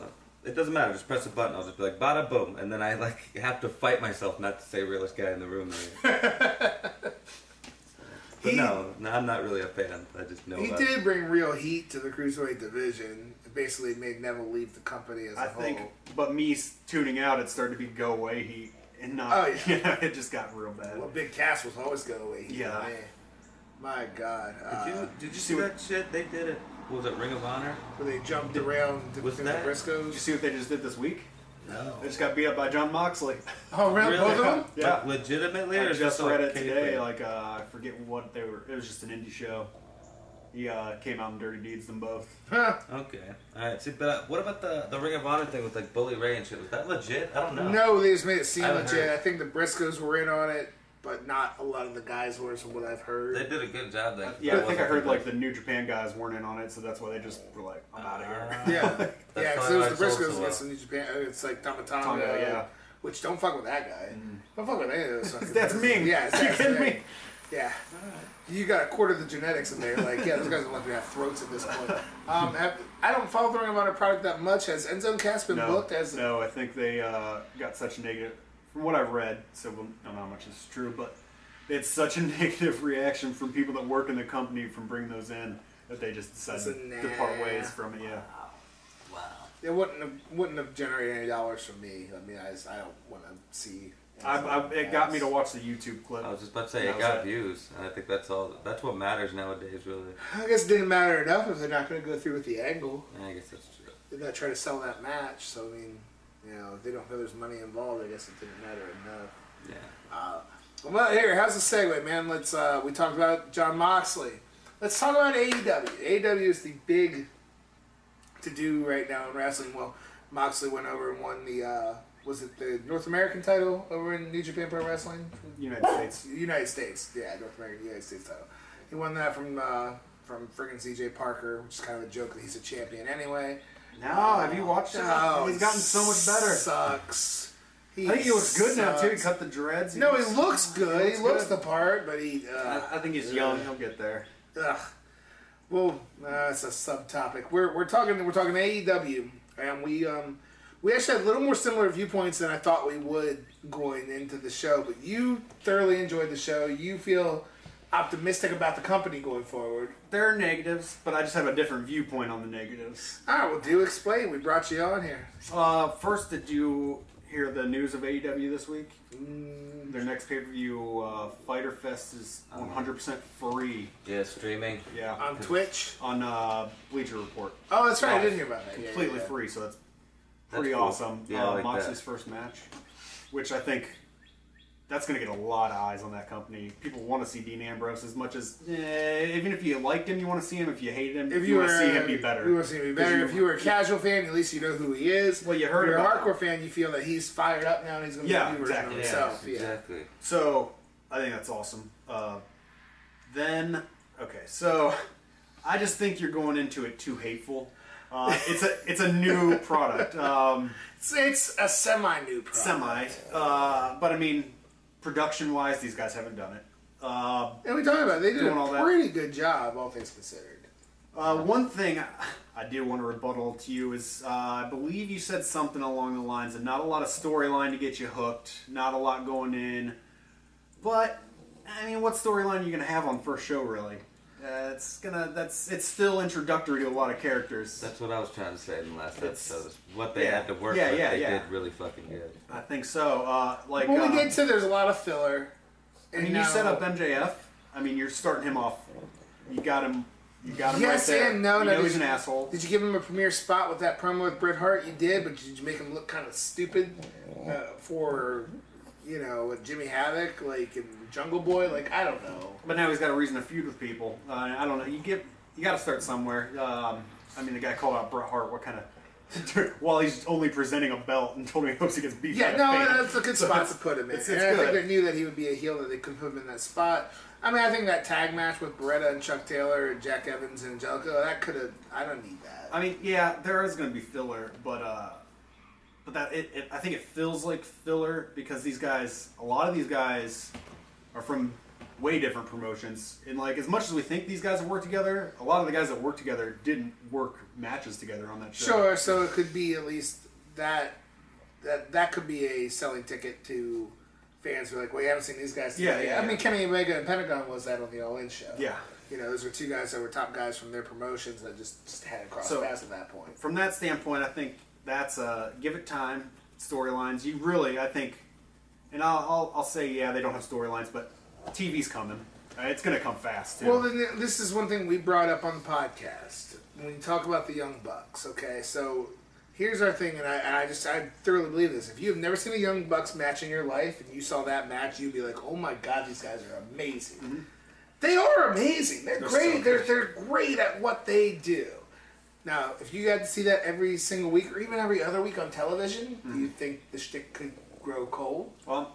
B: it doesn't matter. Just press a button. I'll just be like bada boom, and then I like have to fight myself not to say realest guy in the room. [laughs] but
A: He-
B: no, no, I'm not really a fan. I just know.
A: He
B: about
A: did bring real heat to the cruiserweight division. It basically made Neville leave the company as a
C: I
A: whole.
C: think, but me tuning out, it started to be go away heat and not.
A: Oh, [laughs] yeah.
C: it just got real bad.
A: Well, Big Cass was always go away. Heat,
C: Yeah.
A: man. My God. Uh,
B: Did you did you
C: see
B: see
C: what-
B: that shit? They did it. What was it Ring of Honor?
A: where they jumped around to
B: Was
A: the
B: that-
C: Did you see what they just did this week?
B: No.
C: They just got beat up by Jon Moxley.
A: Oh, really?
B: Really?
A: Both of them? [laughs]
C: Yeah.
B: Like, legitimately, or
C: I
B: is
C: just
B: this
C: read it
B: kayfabe?
C: today. Like uh, I forget what they were. It was just an indie show. He uh, came out and Dirty Deeds them both. [laughs]
A: Huh.
B: Okay. All right. See, but uh, what about the the Ring of Honor thing with like Bully Ray and shit? Was that legit? I don't know.
A: No, they just made it seem
B: I haven't
A: legit.
B: heard.
A: I think the Briscoes were in on it, but not a lot of the guys were, from what I've heard.
B: They did a good job. Like,
C: Yeah, I think I heard like the New Japan guys weren't in on it, so that's why they just were like, I'm out of here.
B: Ah. [laughs]
A: Yeah, yeah, because it was the
B: it sold
A: Briscoes
B: so
A: against
B: well.
A: the New Japan. uh, It's like Tama Tonga,
C: Tonga, yeah.
A: Which don't fuck with that guy. Don't fuck with any of those.
C: That's
A: guys.
C: Meng.
A: Yeah, [laughs]
C: You kidding me?
A: Yeah, you got a quarter of the genetics in there. Like, yeah, those guys are lucky to have throats at this point. [laughs] Um, have, I don't follow the Ring of Honor product that much. Has Enzo and Cass been
C: No,
A: booked as?
C: no, I think they uh, got such negative. From what I've read, so we'll, I don't know how much is true, but it's such a [laughs] negative reaction from people that work in the company from bringing those in that they just decided
A: It's a
C: to part ways from it. Yeah.
B: Wow.
A: It wouldn't have wouldn't have generated any dollars from me. I mean, I, just, I don't want to see.
C: I,
A: Enzo
C: I,
A: and
C: it got me to watch the YouTube clip.
B: I was just about to say it got
C: it.
B: views, and I think that's all. That's what matters nowadays, really.
A: I guess it didn't matter enough if they're not going to go through with the angle.
B: Yeah, I guess that's true.
A: They're not trying to sell that match. So I mean, you know, if they don't know there's money involved, I guess it didn't matter enough.
B: Yeah.
A: Uh, well, here, how's the segue, man? Let's. Uh, we talked about Jon Moxley. Let's talk about AEW. AEW is the big to do right now in wrestling. Well, Moxley went over and won the. Uh, was it the North American title over in New Japan Pro Wrestling?
C: United States.
A: United States, yeah, North American United States title. He won that from uh, from friggin' CJ Parker, which is kind of a joke that he's a champion anyway.
C: No, have you watched it?
A: Oh,
C: He's gotten so much better.
A: Sucks. He
C: I think he looks good now too. He cut the dreads.
A: No, he looks good. He looks,
C: good.
A: the part, but he. Uh,
C: I, I think he's young. He'll get there.
A: ugh. Well, uh, that's a subtopic. We're we're talking we're talking AEW, and we um we actually had a little more similar viewpoints than I thought we would going into the show. But you thoroughly enjoyed the show. You feel optimistic about the company going forward.
C: There are negatives, but I just have a different viewpoint on the negatives.
A: All right, well, do explain. We brought you on here.
C: Uh, first, did you hear the news of AEW this week?
A: Mm,
C: Their next pay per view, uh, Fyter Fest, is 100% free.
B: Yeah, streaming.
C: Yeah,
A: on Twitch.
C: on uh, Bleacher Report.
A: Oh, that's right. I didn't hear about that.
C: Completely
A: yeah, yeah.
C: free, so that's
B: That's
C: pretty
B: cool.
C: awesome.
B: Yeah,
C: uh,
B: like
C: Moxley's
B: that.
C: first match, which I think that's going to get a lot of eyes on that company. People want to see Dean Ambrose as much as eh, even if you liked him, you want to see him. If you hated him,
A: If
C: you,
A: you
C: want to see him be better.
A: You want to see him be better. If you were a casual fan, at least you know who he is.
C: Well, you heard
A: If you're
C: about-
A: a hardcore fan, you feel that he's fired up now and he's going to
C: Yeah,
A: be a
C: exactly.
A: of
B: Yeah,
A: himself. Yeah.
B: exactly.
C: So I think that's awesome. Uh, then okay, so I just think you're going into it too hateful. Uh, it's a it's a new product. [laughs] Um,
A: It's, it's a semi-new product.
C: semi. Uh, but I mean, production wise, these guys haven't done it. Uh,
A: And we talked about it. They did
C: Doing all
A: a
C: that.
A: pretty good job, all things considered.
C: uh, one thing I do want to rebuttal to you is uh, I believe you said something along the lines of not a lot of storyline to get you hooked, not a lot going in. But I mean, what storyline are you going to have on first show, really? Uh, it's gonna that's it's still introductory to a lot of characters.
B: That's what I was trying to say in the last
C: It's-
B: episode. is What they
C: yeah.
B: had to work
C: Yeah,
B: with,
C: yeah,
B: they
C: yeah.
B: did really fucking good.
C: I think so. Uh, like
A: When
C: uh,
A: we get to, there's a lot of filler.
C: I mean, you set up MJF. I mean, you're starting him off. You got him. You got him
A: Yes
C: right there.
A: and no,
C: You
A: no,
C: know
A: did
C: he's an
A: you-
C: asshole.
A: Did you give him a premiere spot with that promo with Bret Hart? You did, but did you make him look kind of stupid uh, for, you know, with Jimmy Havoc, like in Jungle Boy? Like I don't know.
C: But now he's got a reason to feud with people. Uh, I don't know. You get. You got to start somewhere. Um, I mean, the guy called out Bret Hart. What kind of? [laughs] While he's only presenting a belt and told me he hopes he gets beat.
A: Yeah, no, that's a good spot to put him in.
C: It's, it's
A: I think they knew that he would be a heel that they could put him in that spot. I mean, I think that tag match with Beretta and Chuck Taylor, and Jack Evans and Angelico, that could have. I don't need that.
C: I mean, yeah, there is going to be filler, but uh, but that it, it, I think it feels like filler because these guys, a lot of these guys, are from way different promotions. And like, as much as we think these guys will work together, a lot of the guys that work together didn't work matches together on that show.
A: Sure, so it could be at least that. That that could be a selling ticket to fans who are like, well, you haven't seen these guys. Today.
C: Yeah,
A: together
C: yeah.
A: I
C: yeah.
A: mean, Kenny Omega and Pentagon was that on the All In show.
C: Yeah.
A: You know, those were two guys that were top guys from their promotions that just, just hadn't crossed
C: So-
A: paths at that point.
C: From that standpoint, I think that's uh, give it time. Storylines, you really, I think, and I'll, I'll, I'll say, yeah, they don't have storylines, but TV's coming. Uh, it's going to come fast. Too.
A: Well, then this is one thing we brought up on the podcast when you talk about the Young Bucks. Okay, so here's our thing, and I, and I just I thoroughly believe this. If you have never seen a Young Bucks match in your life, and you saw that match, you'd be like, "Oh my god, these guys are amazing." They are amazing. They're,
C: They're
A: great.
C: so
A: they're they're great at what they do. Now, if you had to see that every single week, or even every other week on television, do you think the shtick could grow cold?
C: Well,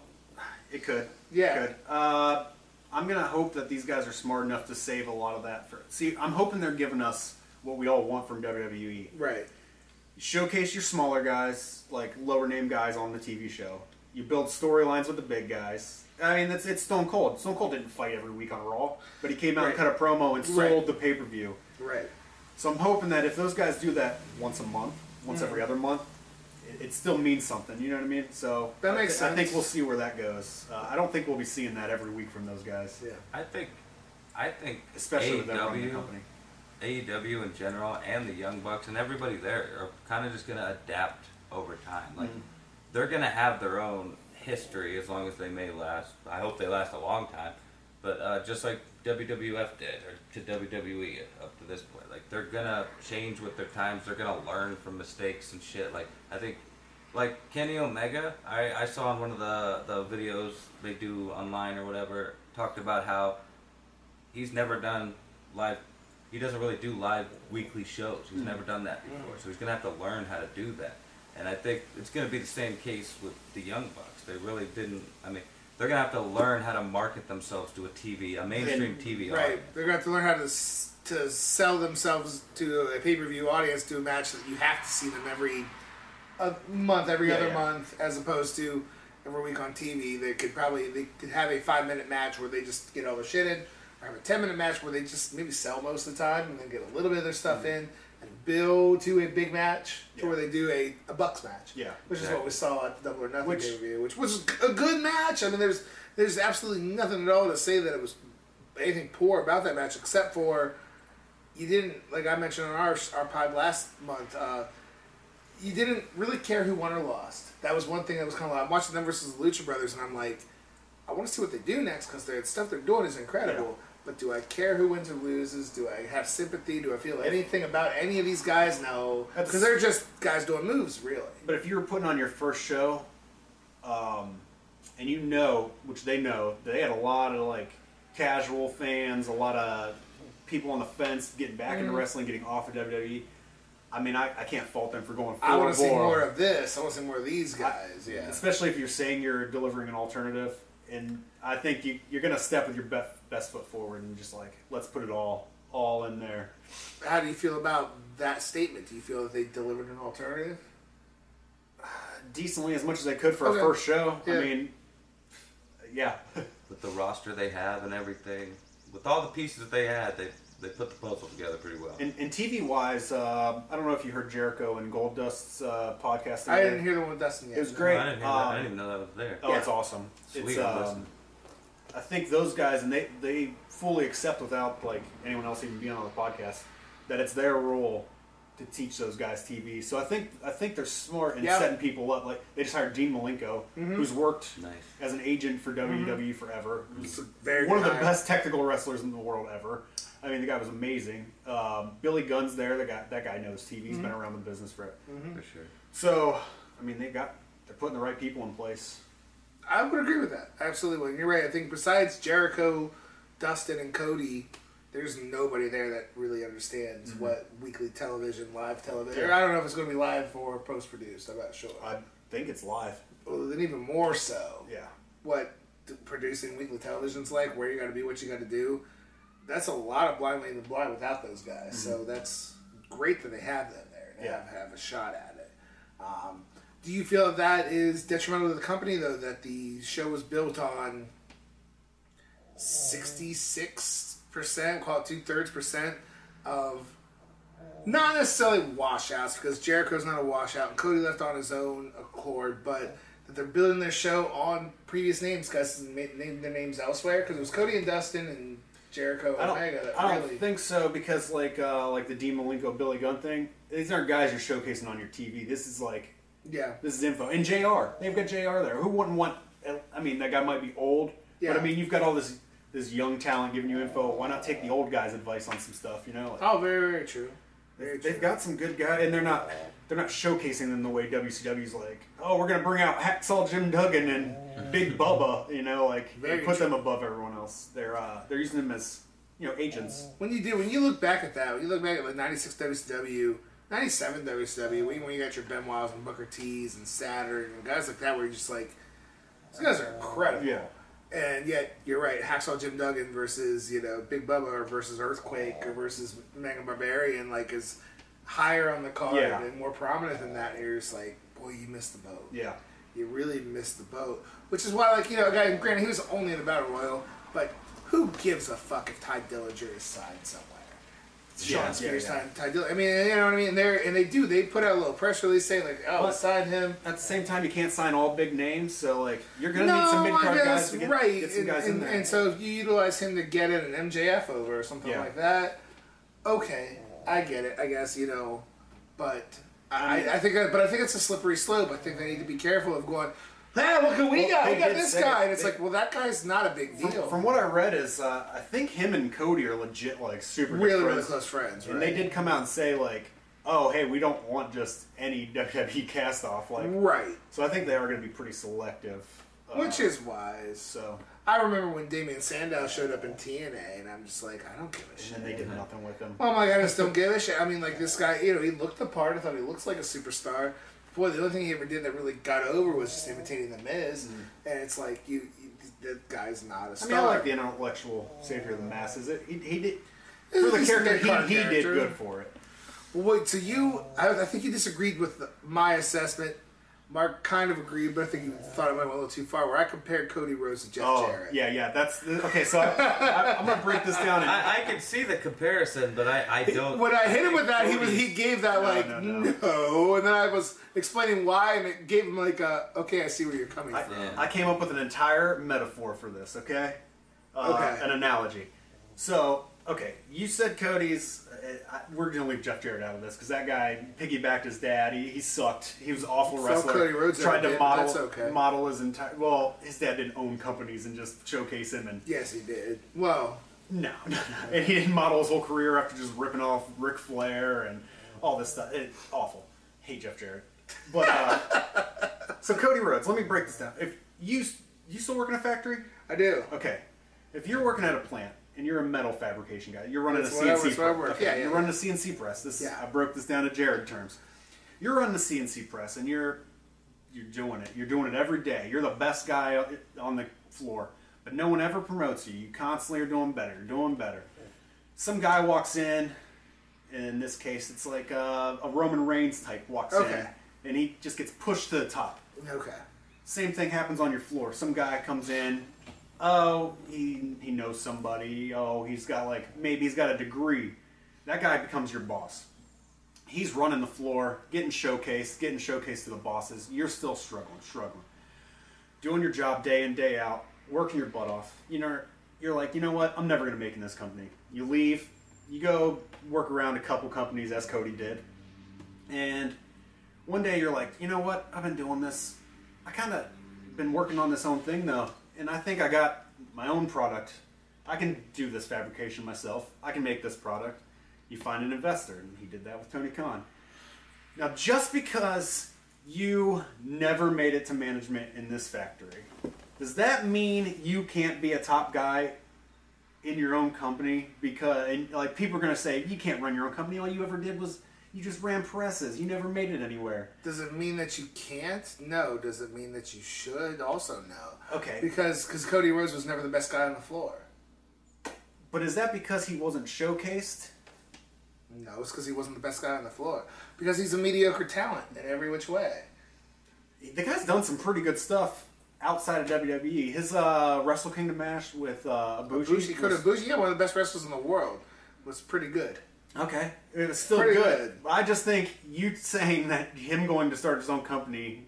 C: it could.
A: Yeah.
C: It could. Uh, I'm gonna hope that these guys are smart enough to save a lot of that for. See, I'm hoping they're giving us what we all want from WWE.
A: Right.
C: Showcase your smaller guys, like lower name guys on the TV show. You build storylines with the big guys. I mean, it's, it's Stone Cold. Stone Cold didn't fight every week on Raw, but he came out and cut a promo and sold
A: Right.
C: the pay per view.
A: Right.
C: So I'm hoping that if those guys do that once a month, once
A: Mm.
C: every other month, it, it still means something. You know what I mean? So
A: That makes
C: I, thi- I think we'll see where that goes. Uh, I don't think we'll be seeing that every week from those guys,
A: Yeah.
B: I think, I think
C: especially with them running the
B: AEW,
C: company.
B: AEW in general, and the Young Bucks and everybody there are kind of just gonna adapt over time. Like
C: Mhm.
B: they're gonna have their own history as long as they may last. I hope they last a long time. But uh, just like WWF did, or to WWE up to this point, like they're gonna change with their times. They're gonna learn from mistakes and shit. Like I think, like Kenny Omega, I, I saw in one of the the videos they do online or whatever, talked about how he's never done live. He doesn't really do live weekly shows. He's mm. never done that before, mm. so he's gonna have to learn how to do that. And I think it's gonna be the same case with the Young Bucks. They really didn't. I mean, they're gonna have to learn how to market themselves to a TV, a mainstream TV
A: Right.
B: audience.
A: They're going to have to learn how to to sell themselves to a pay per view audience to a match that you have to see them every a month, every
C: Yeah,
A: other
C: yeah.
A: month, as opposed to every week on TV. They could probably they could have a five minute match where they just get all the shit in, or have a ten minute match where they just maybe sell most of the time and then get a little bit of their stuff
C: Mm-hmm.
A: in, and build to a big match to
C: Yeah.
A: where they do a, a Bucks match.
C: Yeah,
A: which is what we saw at the Double or Nothing
C: Which-
A: pay-per-view, which was a good match. I mean, there's there's absolutely nothing at all to say that it was anything poor about that match, except for you didn't like I mentioned on our our pod last month. Uh, you didn't really care who won or lost. That was one thing that was kind of like I'm watching them versus the Lucha Brothers, and I'm like, I want to see what they do next because the stuff they're doing is incredible. But do I care who wins or loses? Do I have sympathy? Do I feel anything about any of these guys? No, because they're just guys doing moves, really.
C: But if you were putting on your first show, um, and you know, which they know, they had a lot of like casual fans, a lot of people on the fence getting back into
A: Mhm.
C: wrestling, getting off of WWE. I mean, I, I can't fault them for going.
A: I want to see more of this. I want to see more of these guys. Yeah.
C: especially if you're saying you're delivering an alternative. And I think you, you're going to step with your best, best foot forward and just like let's put it all all in there.
A: How do you feel about that statement? Do you feel that they delivered an alternative?
C: Decently as much as they could for
A: Okay.
C: a first show.
A: Yeah.
C: I mean, yeah, [laughs]
B: with the roster they have and everything, with all the pieces that they had, they they put the puzzle together pretty well.
C: And, and TV wise, uh, I don't know if you heard Jericho and Goldust's uh, podcast.
A: I didn't hear the one with Dustin yet.
C: It was great.
B: I didn't, hear that. I
C: Um,
B: didn't even know that was there.
C: Oh,
A: Yeah.
C: it's awesome.
B: Sweet,
C: it's,
B: I'll
C: um,
B: listen.
C: I think those guys, and they they fully accept without like anyone else even being on the podcast, that it's their role to teach those guys TV. So I think I think they're smart in
A: Yeah.
C: setting people up. Like they just hired Dean Malenko, who's worked
B: Nice.
C: as an agent for WWE forever. Who's
A: very
C: one of the
A: hire.
C: best technical wrestlers in the world ever. I mean, the guy was amazing. Um, Billy Gunn's there. The guy that guy knows TV. He's been around the business for.
A: Mm-hmm.
B: For sure.
C: So I mean, they got they're putting the right people in place.
A: I would agree with that. Absolutely. And you're right. I think besides Jericho, Dustin, and Cody, there's nobody there that really understands what weekly television, live television.
C: Mm-hmm.
A: I don't know if it's going to be live or post produced. I'm not sure.
C: I think it's live.
A: well, then even more so,
C: Yeah.
A: what producing weekly television's like, where you got to be, what you got to do. That's a lot of blind leading the blind without those guys. So that's great that they have them there and
C: Mm-hmm. Yeah.
A: have, have a shot at it. Um, do you feel that that is detrimental to the company, though, that the show was built on 66%, call it two thirds percent of not necessarily washouts because Jericho's not a washout and Cody left on his own accord, but that they're building their show on previous names, guys, named their names elsewhere because it was Cody and Dustin and Jericho
C: I
A: and
C: don't,
A: Omega that
C: I don't think so because like uh, like the Dean Malenko Billy Gunn thing, these aren't guys you're showcasing on your TV. This is like
A: yeah,
C: this is info. And Jr. They've got Jr. there. Who wouldn't want? I mean, that guy might be old,
A: Yeah.
C: but I mean, you've got all this this young talent giving you info. Why not take the old guy's advice on some stuff? You know, like,
A: oh, very very true. Very
C: they've got some good guys, and they're not they're not showcasing them the way WCW's like. Oh, we're gonna bring out Hacksaw Jim Duggan and Big Bubba. You know, like they put
A: true.
C: them above everyone else. They're uh, they're using them as you know agents.
A: when you do when you look back at that, when you look back at like '96 WCW, '97 WCW, when when you got your Benoit's and Booker T's and Saturn and guys like that, where you're just like, these guys are incredible.
C: Yeah.
A: And yet, you're right. Hacksaw Jim Duggan versus you know Big Bubba or versus Earthquake or versus Mega Barbarian, like is higher on the card
C: Yeah.
A: and more prominent than that. And you're just like, boy, you missed the boat.
C: Yeah.
A: You really missed the boat. Which is why, like, you know, a guy, granted, he was only in the Battle Royal, but who gives a fuck if Tye Dillinger is signed somewhere? Shawn
C: Yeah,
A: Spears
C: yeah, yeah.
A: signed Tye Dillinger. I mean, you know what I mean? And they're and they do. They put out a little press release saying like, "Oh,
C: But-
A: sign him."
C: At the same time, you can't sign all big names, so like you're gonna need some mid card guys to get,
A: right.
C: get some
A: and,
C: guys
A: and,
C: in there.
A: and so if you utilize him to get in an MJF over or something
C: Yeah.
A: like that, okay, I get it. I guess you know, but I,
C: mean-
A: I think, but I think it's a slippery slope. I think they need to be careful of going. Hey, look who we
C: Well,
A: got! We got this guy,
C: it.
A: and it's
C: They-
A: like, well, that guy's not a big deal.
C: from what I read is uh, I think him and Cody are legit like super good
A: really, really close friends, right?
C: And they did come out and say like, oh hey, we don't want just any [laughs] WWE cast off like.
A: right,
C: So I think they are going to be pretty selective. uh,
A: which is wise.
C: so.
A: I remember when Damien Sandow showed up in TNA, and I'm just like, I don't give a shit.
C: And then they did nothing with him.
A: Oh my god, I just don't give a shit. I mean, like this guy, you know, he looked the part. I thought he looks like a superstar. Boy, the only thing he ever did that really got over was just imitating the Miz, mm. and it's like you, you that guy's not a
C: I
A: star.
C: mean, I like the intellectual savior of the masses. It, he, he did for the character. He, he did good for it.
A: Well, wait, so you, I, I think you disagreed with the, my assessment Mark kind of agreed, but I think he thought it went a little too far. Where I compared Cody Rhodes to Jeff
C: Oh,
A: Jarrett.
C: yeah, yeah. That's okay. So I, [laughs] I, I'm gonna break this down. And,
B: I, I can see the comparison, but I, I don't.
A: When I hit him with that, he was he gave that like
C: no,
A: no,
C: no.
A: and then I was explaining why, and it gave him like a okay, I see where you're coming
C: I,
A: from.
B: Yeah.
C: I came up with an entire metaphor for this. Okay. Uh,
A: Okay.
C: An analogy. So, okay, you said Cody's. Uh, I, we're gonna leave Jeff Jarrett out of this because that guy piggybacked his dad. He, he sucked. He was an awful
A: So
C: wrestler.
A: Cody Rhodes
C: tried to
A: did,
C: model
A: that's okay.
C: model his entire. Well, his dad didn't own companies and just showcase him and
A: Yes, he did. Well,
C: No, [laughs] no, no. And he didn't model his whole career after just ripping off Ric Flair and all this stuff. It, awful. Hate Jeff Jarrett. But uh, [laughs] so Cody Rhodes. Let me break this down. If you you still work in a factory,
A: I do.
C: okay. If you're working at a plant and you're a metal fabrication guy, you're running
A: That's
C: a CNC
A: that's what I
C: press.
A: work.
C: Okay,
A: Yeah, yeah,
C: you're
A: yeah.
C: running a CNC press. This
A: Yeah.
C: I broke this down to Jared terms. You're running a CNC press and you're you're doing it. You're doing it every day. You're the best guy on the floor, but no one ever promotes you. You constantly are doing better, You're doing better. Some guy walks in. In this case, it's like a, a Roman Reigns type walks
A: Okay.
C: in, and he just gets pushed to the top.
A: Okay.
C: Same thing happens on your floor. Some guy comes in. Oh, he he knows somebody. Oh, he's got like maybe he's got a degree. That guy becomes your boss. He's running the floor, getting showcased, getting showcased to the bosses. You're still struggling, struggling, doing your job day in day out, working your butt off. You know, you're like, you know what? I'm never gonna make in this company. You leave, you go work around a couple companies as Cody did, and one day you're like, you know what? I've been doing this. I kind of been working on this own thing though, and I think I got my own product. I can do this fabrication myself. I can make this product. You find an investor, and he did that with Tony Khan. Now, just because you never made it to management in this factory, does that mean you can't be a top guy in your own company? Because and, like people are gonna say you can't run your own company. All you ever did was you just ran presses. You never made it anywhere.
A: Does it mean that you can't? No. Does it mean that you should? Also, no.
C: Okay.
A: Because because Cody Rhodes was never the best guy on the floor.
C: But is that because he wasn't showcased?
A: No, it's because he wasn't the best guy on the floor. Because he's a mediocre talent in every which way.
C: The guy's done some pretty good stuff outside of WWE. His uh, Wrestle Kingdom match with uh, Ibushi.
A: Bushi could
C: was-
A: have yeah, one of the best wrestlers in the world, was pretty good.
C: Okay, it was still
A: Pretty
C: good.
A: good.
C: I just think you saying that him going to start his own company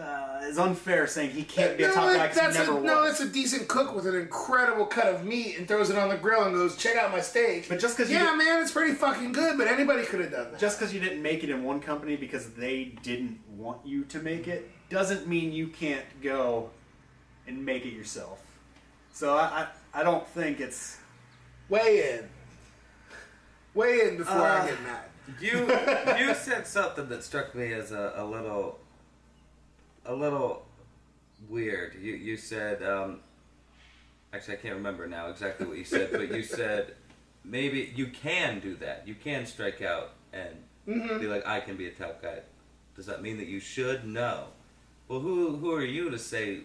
C: uh, is unfair. Saying he can't be a
A: no,
C: top guy because
A: that's
C: he never
A: a,
C: was.
A: no, that's a decent cook with an incredible cut of meat and throws it on the grill and goes, "Check out my steak."
C: But just because
A: yeah,
C: did-
A: man, it's pretty fucking good. But anybody could have done that.
C: just because you didn't make it in one company because they didn't want you to make it doesn't mean you can't go and make it yourself. So I, I, I don't think it's
A: weigh in, weigh in before
C: Uh,
A: I get mad.
B: You you [laughs] said something that struck me as a, a little a little weird. You you said um, actually I can't remember now exactly what you said, but you said maybe you can do that. You can strike out and
A: Mm-hmm.
B: be like I can be a top guy. Does that mean that you should? No. Well, who who are you to say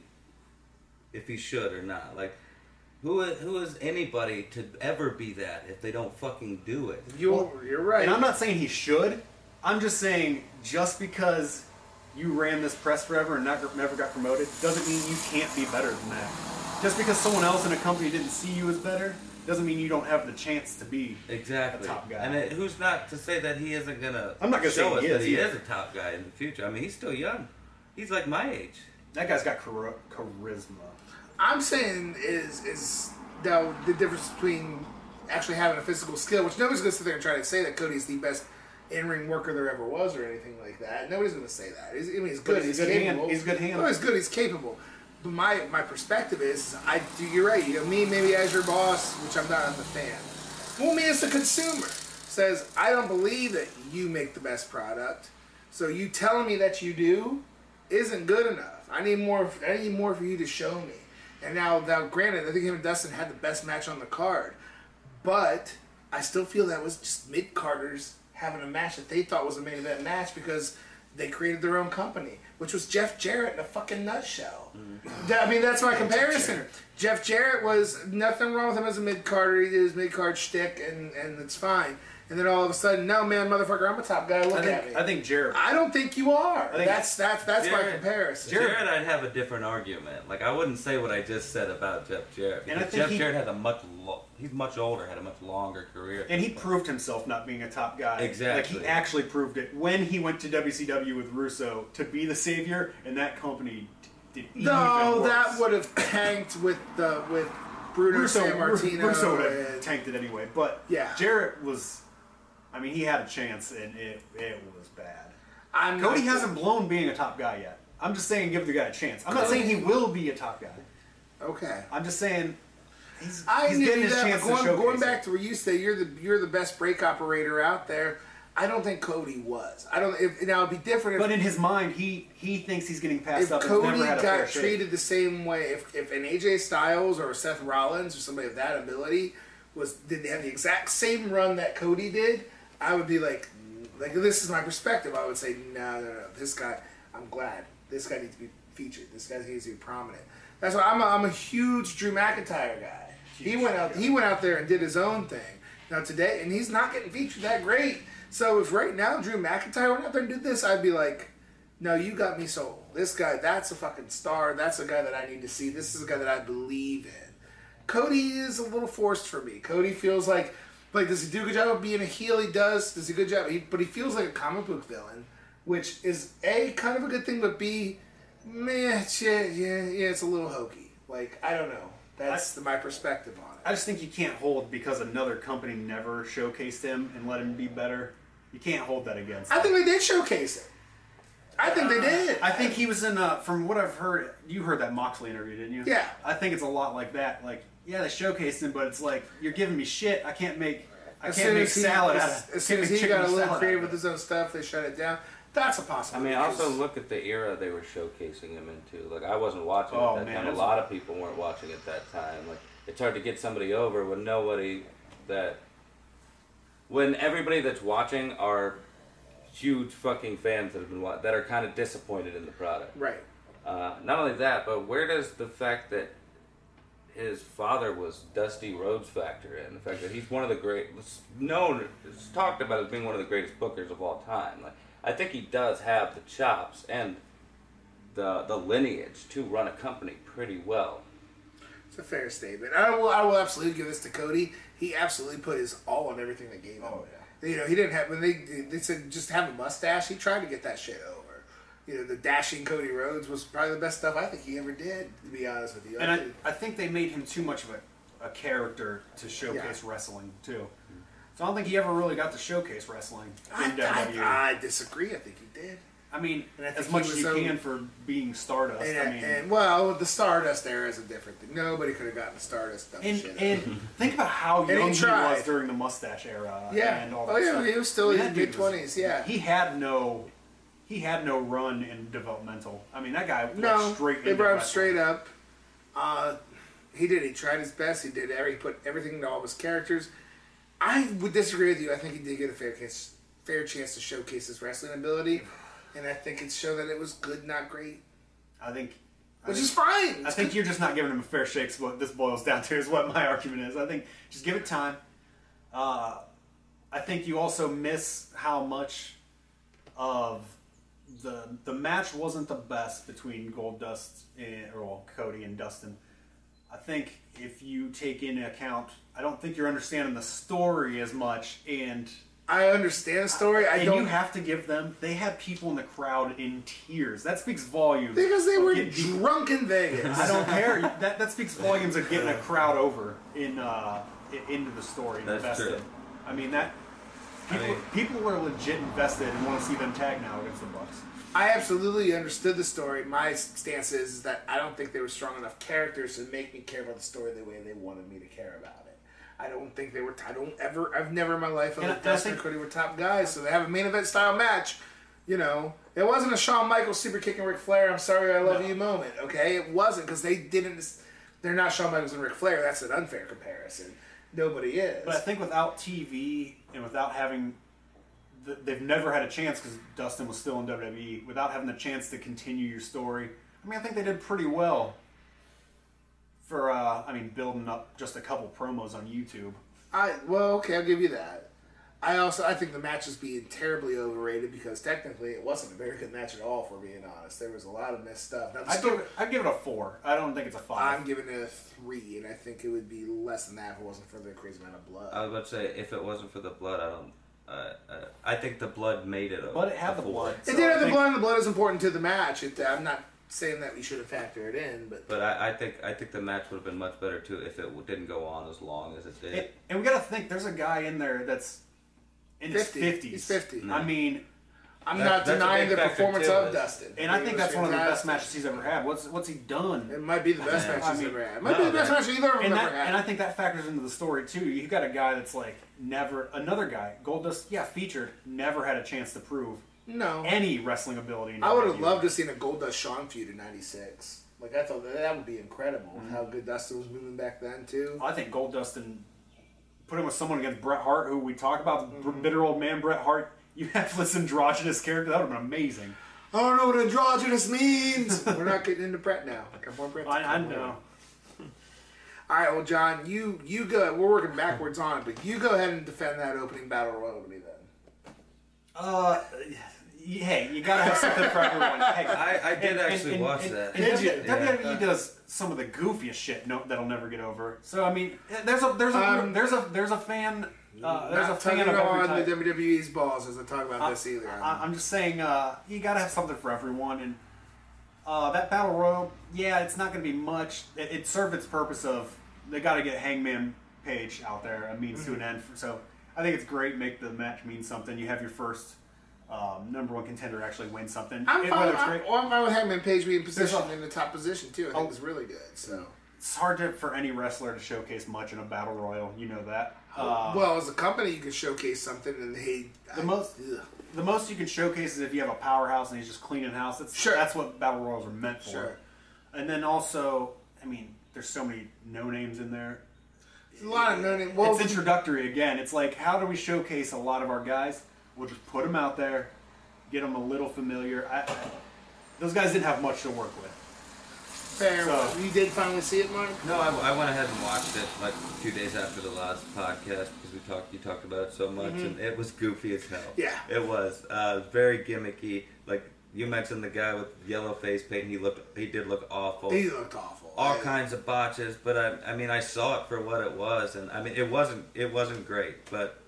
B: if he should or not? Like who is, who is anybody to ever be that if they don't fucking do it?
A: You're, you're right.
C: And I'm not saying he should. I'm just saying just because you ran this press forever and never, never got promoted doesn't mean you can't be better than that. Just because someone else in a company didn't see you as better doesn't mean you don't have the chance to be.
B: Exactly.
C: a top guy.
B: And it, who's not to say that he isn't gonna?
C: I'm not gonna
B: show
C: say
B: us
C: he
B: that
C: is
B: he
C: either.
B: is a top guy in the future. I mean, he's still young. He's like my age.
C: That guy's got char- charisma.
A: I'm saying is is now the difference between actually having a physical skill, which nobody's going to sit there and try to say that Cody's the best in ring worker there ever was or anything like that. Nobody's going to say that. He's, I mean, he's good.
C: He's
A: He's,
C: good hand.
A: capable.
C: He's good hand.
A: Oh, he's good. He's capable. But my my perspective is, I do. You're right. You know, me maybe as your boss, which I'm not. I'm the fan. Well, me as the consumer says I don't believe that you make the best product. So you telling me that you do isn't good enough. I need more. I need more for you to show me. And now, now, granted, I think him and Dustin had the best match on the card, but I still feel that was just mid carders having a match that they thought was a main event match because they created their own company, which was Jeff Jarrett in a fucking nutshell. Mm. That- I mean, that's my comparison. Jeff Jarrett was nothing wrong with him as a mid carder. He did his mid card shtick, and and it's fine. And then all of a sudden, no man, motherfucker, I'm a top guy. Look
C: I
A: at me.
C: think I think Jarrett.
A: I don't think you are.
C: think-
A: that's that's that's my comparison.
B: Jared, I'd have a different argument. Like I wouldn't say what I just said about Jeff Jarrett.
C: And I think
B: Jeff
C: he-
B: Jarrett had a much lo- he's much older, had a much longer career.
C: And he proved himself not being a top guy.
B: Exactly.
C: Like he actually proved it when he went to WCW with Russo to be the savior, and that company d- did even
A: No,
C: worse.
A: that would have tanked with the with Bruno
C: Russo,
A: San Martino.
C: Russo would have
A: and-
C: tanked it anyway. But
A: Yeah.
C: Jarrett was. I mean, he had a chance, and it it was bad.
A: I'm
C: Cody
A: not-
C: hasn't blown being a top guy yet. I'm just saying, give the guy a chance. I'm not saying he will be a top guy.
A: Okay.
C: I'm just saying he's,
A: I
C: he's getting his
A: that.
C: chance
A: but
C: to
A: going,
C: showcase
A: going back
C: it.
A: to where you say you're the you're the best break operator out there. I don't think Cody was. I don't. If, now it'd be different if
C: But in his mind, he he thinks he's getting passed
A: if
C: up. and
A: Cody
C: never had a
A: got
C: shake.
A: treated the same way, if, if an AJ Styles or Seth Rollins or somebody of that ability was did they have the exact same run that Cody did, I would be like, like this is my perspective. I would say, no, no, no, this guy. I'm glad this guy needs to be featured. This guy needs to be prominent. That's why I'm a, I'm a huge Drew McIntyre guy. He went out he went out there and did his own thing. Now today, and he's not getting featured that great. So if right now Drew McIntyre went out there and did this, I'd be like, no, you got me sold. This guy, that's a fucking star. That's a guy that I need to see. This is a guy that I believe in. Cody is a little forced for me. Cody feels like, like does he do a good job of being a heel? He does. Does he a good job? He, but he feels like a comic book villain, which is a kind of a good thing, but b, meh, yeah, yeah, yeah, it's a little hokey. Like I don't know. That's my perspective on it.
C: I just think you can't hold because another company never showcased him and let him be better. You can't hold that against.
A: I
C: him.
A: think they did showcase it. I think they did.
C: I think he was in. Uh, from what I've heard, you heard that Moxley interview, didn't you?
A: Yeah.
C: I think it's a lot like that. Like, yeah, they showcased him, but it's like you're giving me shit. I can't make. I
A: as
C: can't make
A: he,
C: salad out
A: as,
C: of.
A: as soon as he got a little creative with his own stuff, they shut it down. That's a
B: I
A: possibility.
B: I mean, also look at the era they were showcasing him into. Like I wasn't watching
C: Oh,
B: at that
C: man,
B: time. A lot of people weren't watching at that time. Like it's hard to get somebody over when nobody that when everybody that's watching are huge fucking fans that have been wa- that are kind of disappointed in the product.
A: right.
B: Uh, not only that, but where does the fact that his father was Dusty Rhodes factor in? The fact that he's one of the great, known, is talked about as being one of the greatest bookers of all time. Like, I think he does have the chops and the the lineage to run a company pretty well.
A: It's a fair statement. I will. I will absolutely give this to Cody. He absolutely put his all on everything they gave him.
C: Oh,
A: You know, he didn't have when they they said just have a mustache. He tried to get that shit over. You know, the dashing Cody Rhodes was probably the best stuff I think he ever did. To be honest with you,
C: And I,
A: think-
C: I think they made him too much of a, a character to showcase wrestling too. So I don't think he ever really got to showcase wrestling in WWE.
A: I, I, I disagree. I think he did.
C: I mean,
A: And I
C: as much as you
A: so-
C: can for being Stardust.
A: And,
C: I mean,
A: and well, the Stardust era is a different thing. Nobody could have gotten the Stardust done
C: and,
A: shit.
C: and [laughs] think about how young he,
A: tried.
C: was during the mustache era.
A: yeah.
C: And all
A: oh
C: that
A: yeah.
C: stuff.
A: He was still in his mid twenties. Yeah.
C: He had no, he had no run in developmental. I mean, that guy went
A: No,
C: straight.
A: they brought him straight up. Uh, he did. He tried his best. He did. Every, he put everything into all his characters. I would disagree with you. I think he did get a fair chance, fair chance to showcase his wrestling ability, and I think it showed that it was good, not great,
C: I think. I
A: which
C: think-
A: is fine.
C: I think you're just not giving him a fair shake. Is what this boils down to. Is what my [laughs] argument is. I think just give it time. Uh, I think you also miss how much of the the match wasn't the best between Goldust and or well, Cody and Dustin. I think if you take into account, I don't think you're understanding the story as much, and
A: I understand the story. I
C: and
A: don't
C: you have to give them. They had people in the crowd in tears. That speaks volumes.
A: because they were
C: getting people-
A: drunk in Vegas.
C: I don't [laughs] care. That that speaks volumes of getting a crowd over in uh, into the story.
B: That's
C: invested.
B: true.
C: I mean that
B: I
C: people
B: mean-
C: people are legit invested and want to see them tag now against the Bucks.
A: I absolutely understood the story. My stance is that I don't think they were strong enough characters to make me care about the story the way they wanted me to care about it. I don't think they were. I don't ever. I've never in my life
C: And
A: felt
C: I-
A: like
C: and
A: Dustin and Cody were top guys. So they have a main event style match. You know, it wasn't a Shawn Michaels super kicking Ric Flair. I'm sorry, I love
C: No.
A: you moment. Okay, it wasn't because they didn't. They're not Shawn Michaels and Ric Flair. That's an unfair comparison. Nobody is.
C: But I think without TV and without having, th- they've never had a chance because Dustin was still in WWE. Without having the chance to continue your story, I mean, I think they did pretty well. For uh, I mean, building up just a couple promos on YouTube.
A: I well, okay, I'll give you that. I also I think the match is being terribly overrated because technically it wasn't a very good match at all. For being honest, there was a lot of missed stuff. Now,
C: I'd
A: story-
C: give, it, I'd give it a four. I don't think it's a 5
A: I'm giving it a three, and I think it would be less than that if it wasn't for the crazy amount of blood.
B: I was about to say if it wasn't for the blood, I don't. Uh, uh, I think the blood made it. A,
C: but it had
B: a
C: the
B: four.
C: blood.
A: it
C: so
A: did
C: I
A: have the blood, and the blood is important to the match. It, I'm not saying that we should have factored it in, but
B: But I, I think I think the match would have been much better too if it didn't go on as long as it did.
C: And, and we got to think there's a guy in there that's in
A: 50.
C: his 50s.
A: He's 50.
C: I mean,
A: I'm
B: That-
A: not
B: that's a
A: denying the
B: factor,
A: performance
B: too,
A: of
B: is-
A: Dustin.
C: and I
A: He
C: think
A: was
C: that's one of the best
A: fantastic.
C: matches he's ever had. What's what's he done?
A: It might be the best
B: Yeah.
A: match
C: I
A: he's
C: mean,
A: ever had. It might
B: no,
A: be the best
B: that-
A: match either of them
C: and
A: ever
C: that,
A: had.
C: and I think that factors into the story too. You got a guy that's like never another guy, Goldust, yeah, featured, never had a chance to prove
A: no,
C: any wrestling ability. in
A: I would have
C: WWE.
A: loved to seen a Goldust Shawn feud in '96. Like I thought that, that would be incredible.
C: Mm-hmm.
A: How good Dustin was moving back then too.
C: I think Goldust and put him with someone against Bret Hart, who we talk about,
A: Mm-hmm.
C: the bitter old man Bret Hart. [laughs] You have this androgynous character. That would have been amazing.
A: I don't know what androgynous means. [laughs] We're not getting into Bret now. Got more Bret
C: I, I
A: come
C: know.
A: All right, well, John, you you go. We're working backwards on it, but you go ahead and defend that opening battle royal to me then.
C: Uh, hey, you gotta have something for everyone. Hey, [laughs]
B: I, I did actually watch
C: and,
B: that.
C: and
A: Did you?
C: WWE
B: Yeah.
C: does some of the goofiest shit no, that'll never get over. So I mean, there's a there's a
A: Um,
C: there's a there's a fan. Uh, there's
A: not
C: a fan of every
A: on
C: type.
A: the WWE's balls as I talk about
C: I-
A: this either.
C: I, am just saying, uh, you gotta have something for everyone, and uh, that battle royal, yeah, it's not gonna be much. It, it served its purpose of they gotta get Hangman Page out there, a means to an end. So I think it's great. Make the match mean something. You have your first um, number one contender actually win something.
A: I'm
C: It-
A: fine.
C: whether it's
A: I'm,
C: great-
A: well, I'm fine with Hangman Page being positioned in the top position too. I think
C: Oh.
A: it's really good. So,
C: It's hard to, for any wrestler to showcase much in a battle royal. You know that. Uh,
A: well, as a company, you can showcase something, and they
C: The
A: I-
C: most-
A: ugh.
C: the most you can showcase is if you have a powerhouse and he's just cleaning house. That's
A: Sure.
C: that's what battle royals are meant for.
A: Sure.
C: And then also, I mean, there's so many no names in there.
A: There's a lot of no name. Well,
C: it's introductory again. It's like how do we showcase a lot of our guys? We'll just put them out there, get them a little familiar. I, I, those guys didn't have much to work with.
A: fair.
C: so-
A: you did finally see it, Mark.
B: No, I, I went ahead and watched it like two days after the last podcast because we talked. You talked about it so much, and it was goofy as hell.
A: Mm-hmm. Yeah.
B: it was uh, very gimmicky. Like you mentioned, the guy with yellow face paint. He looked. He did look awful.
A: He looked awful.
B: all
A: Yeah.
B: kinds of botches, but I, I mean, I saw it for what it was, and I mean, it wasn't, it wasn't great, but
C: I think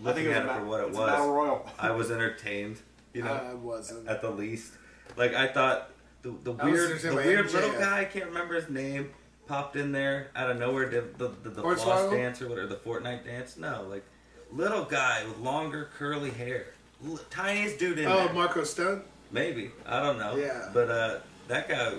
B: looking
C: it
B: at it
C: ba-
B: for what it
C: it's a battle
B: was,
C: royal. [laughs]
B: I was entertained, you know,
A: I wasn't.
B: at the least. Like I thought, the, the
A: I
B: weird, the weird
A: MJF.
B: little guy, I can't remember his name, popped in there out of nowhere, did the the, the floss
A: Hornswoggle?
B: dance or whatever, the Fortnite dance. No, like little guy with longer curly hair, L- tiniest dude in
A: Oh,
B: there.
A: Oh, Marko Stunt.
B: Maybe I don't know.
A: Yeah.
B: But uh, that guy,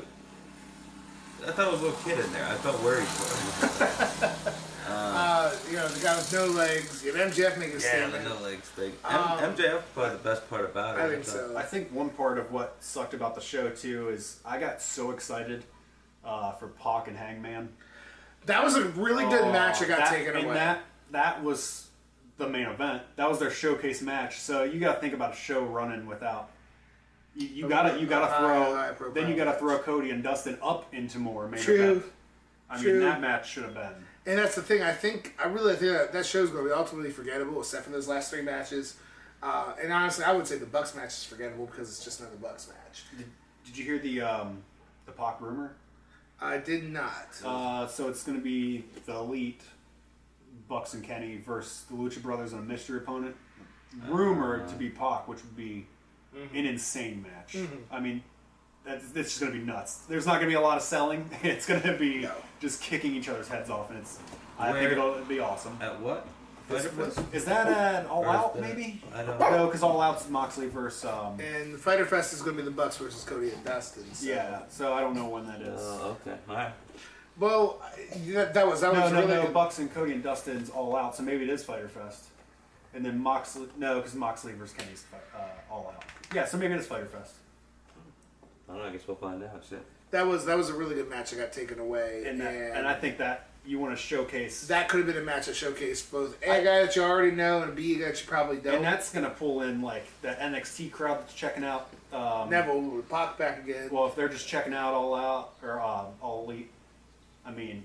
B: I thought it was a little kid in there. I felt worried for him. [laughs]
A: Uh, you know, the guy with no legs. You have MJF make a
B: yeah, the
A: statement.
B: no legs thing.
A: Um,
B: M- MJF probably the best part about it.
A: I think so.
C: I think one part of what sucked about the show too is I got so excited uh, for Pac and Hangman.
A: That was a really good
C: Oh,
A: match that got
C: that-
A: taken
C: and
A: away.
C: That that was the main event. That was their showcase match. So you got to think about a show running without. You, you gotta you gotta throw
A: high profile
C: then you gotta
A: match.
C: throw Cody and Dustin up into more main
A: True.
C: event. I
A: True.
C: mean that match should have been.
A: And that's the thing. I think I really think that, that show's going to be ultimately forgettable, except for those last three matches. Uh, and honestly, I would say the Bucks match is forgettable because it's just another Bucks match.
C: Did you hear the um, the Pac rumor?
A: I did not.
C: Uh, so it's going to be the Elite, Bucks and Kenny versus the Lucha Brothers and a mystery opponent. Rumored to be Pac, which would be an insane match. I mean, that's, that's just going to be nuts. There's not going to be a lot of selling. [laughs] It's going to be
A: No.
C: just kicking each other's heads off, and it's. I
B: Where-
C: think it'll be awesome.
B: At what?
C: Is,
B: Fest?
C: is that an All
B: or
C: Out,
B: that-
C: maybe?
B: I don't know.
C: No, because All Out's Moxley versus. Um,
A: and the Fyter Fest is going to be the Bucks versus Cody and Dustin. So.
C: yeah, so I don't know when that is.
B: Oh, okay. All right.
A: Well, that, that was that
C: no,
A: was
C: no,
A: really
C: no.
A: good.
C: Bucks and Cody and Dustin's all out, so maybe it is Fyter Fest. And then Moxley, no, because Moxley versus Kenny's uh, all out. Yeah, so maybe it is Fyter Fest.
B: I don't know. I guess we'll find out. Shit.
A: That was that was a really good match that got taken away.
C: And that, and I think that you want to showcase,
A: that could have been a match that showcased both a guy that you already know and a B guy that you probably don't.
C: and that's gonna pull in like the NXT crowd that's checking out. Um,
A: Neville with Pac back again.
C: Well, if they're just checking out all out or um, all elite, I mean,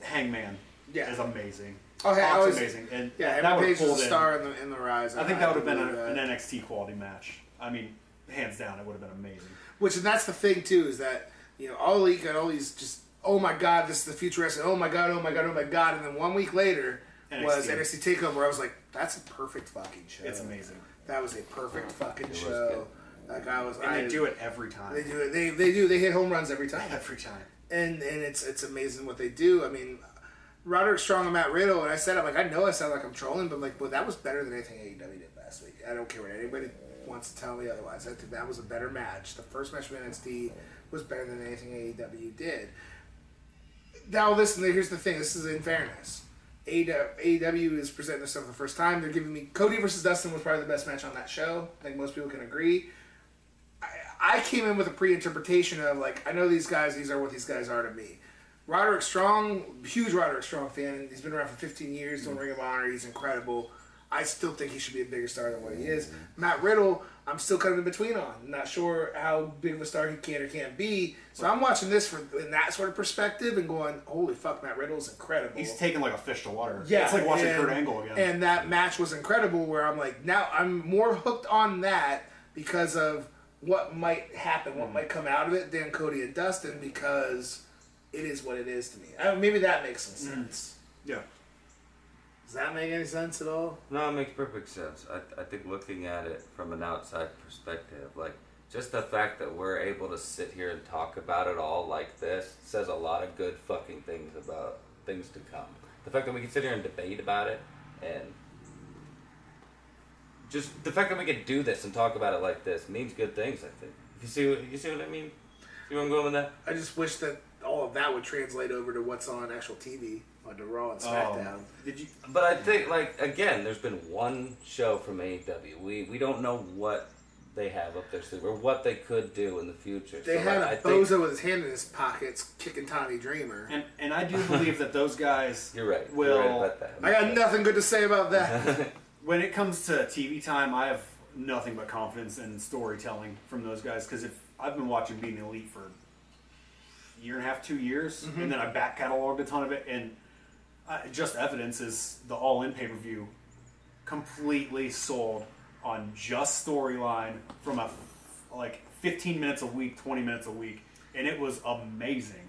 C: Hangman.
A: Yeah.
C: is amazing.
A: Oh, yeah, I was-
C: amazing, and
A: Yeah,
C: that would
A: Page
C: pulled
A: was a star in the in the rise.
C: I think that would have been a, an NXT quality match. I mean, hands down, it would have been amazing.
A: Which and that's the thing too is that you know all league got all these just oh my god this is the future wrestling oh my god oh my god oh my god and then one week later was
C: NXT.
A: NXT Takeover where I was like that's a perfect fucking show.
C: It's amazing,
A: That was a perfect fucking
B: was
A: show. Like I was.
C: and
A: I,
C: they do it every time.
A: They do it. They they do. They hit home runs every time.
C: every time.
A: and and it's it's amazing what they do. I mean, Roderick Strong and Matt Riddle, and I said I'm like I know I sound like I'm trolling, but like, well, that was better than anything AEW did last week. I don't care what anybody wants to tell me otherwise. I think that was a better match. The first match with NXT was better than anything AEW did. Now listen, here's the thing. This is in fairness. AEW is presenting themselves for the first time. They're giving me Cody versus Dustin was probably the best match on that show. I think most people can agree. I came in with a pre-interpretation of like I know these guys; these are what these guys are to me. Roderick Strong, huge Roderick Strong fan. He's been around for 15 years, doing mm-hmm. Ring of Honor. He's incredible. I still think he should be a bigger star than what he is. Matt Riddle, I'm still kind of in between on. Not sure how big of a star he can or can't be. So I'm watching this from in that sort of perspective and going, "Holy fuck, Matt Riddle is incredible."
C: He's taking like a fish to water.
A: Yeah,
C: it's like watching
A: and,
C: Kurt Angle again.
A: And that match was incredible. Where I'm like, now I'm more hooked on that because of what might happen, what might come out of it, than Cody and Dustin because it is what it is to me. I maybe that makes some
C: Hmm.
A: sense.
C: yeah,
A: Does that make any sense at all?
B: No, it makes perfect sense. I, I think looking at it from an outside perspective, like just the fact that we're able to sit here and talk about it all like this says a lot of good fucking things about things to come. The fact that we can sit here and debate about it and just the fact that we can do this and talk about it like this means good things, I think. You see what you see what I mean? See where I'm going with that?
A: I just wish that all of that would translate over to what's on actual TV on the Raw and SmackDown.
C: Oh, did you?
B: But I think, like, again, there's been one show from AEW. We we don't know what they have up their sleeve or what they could do in the future.
A: They
B: So,
A: had
B: like,
A: a
B: I think
A: bozo with his hand in his pockets kicking Tommy Dreamer.
C: And and I do believe that those guys [laughs]
B: you're right.
C: will.
B: You're right about that.
A: I got nothing good to say about that. [laughs]
C: When it comes to TV time, I have nothing but confidence in storytelling from those guys because if I've been watching Being Elite for a year and a half, two years,
A: Mm-hmm.
C: and then I back cataloged a ton of it, and uh, just evidence is the All In pay per view completely sold on just storyline from a like 15 minutes a week, 20 minutes a week, and it was amazing.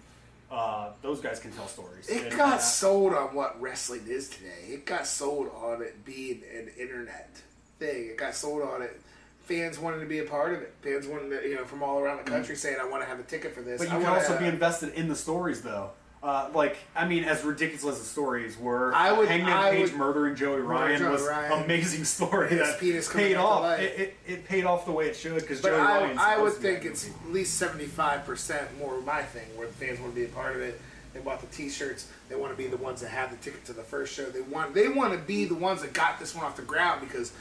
C: Uh, those guys can tell stories.
A: It
C: And,
A: got sold on what wrestling is today. It got sold on it being an internet thing. It got sold on it. Fans wanted to be a part of it. Fans wanted to, you know, from all around the country saying, "I want to have a ticket for this."
C: Mm. But
A: I
C: you can also
A: have-
C: be invested in the stories, though. Uh, like, I mean, as ridiculous as the stories were,
A: I would-
C: Hangman
A: I
C: Page
A: would-
C: murdering Joey Ryan
A: Joey
C: was
A: Ryan.
C: amazing [laughs] story that paid off. It, it, it paid off the way it should because Joey
A: I,
C: Ryan's
A: I would think it's
C: movie.
A: at least seventy five percent more my thing, where the fans want to be a part of it. They bought the T-shirts. They want to be the ones that have the ticket to the first show. They want they want to be the ones that got this one off the ground because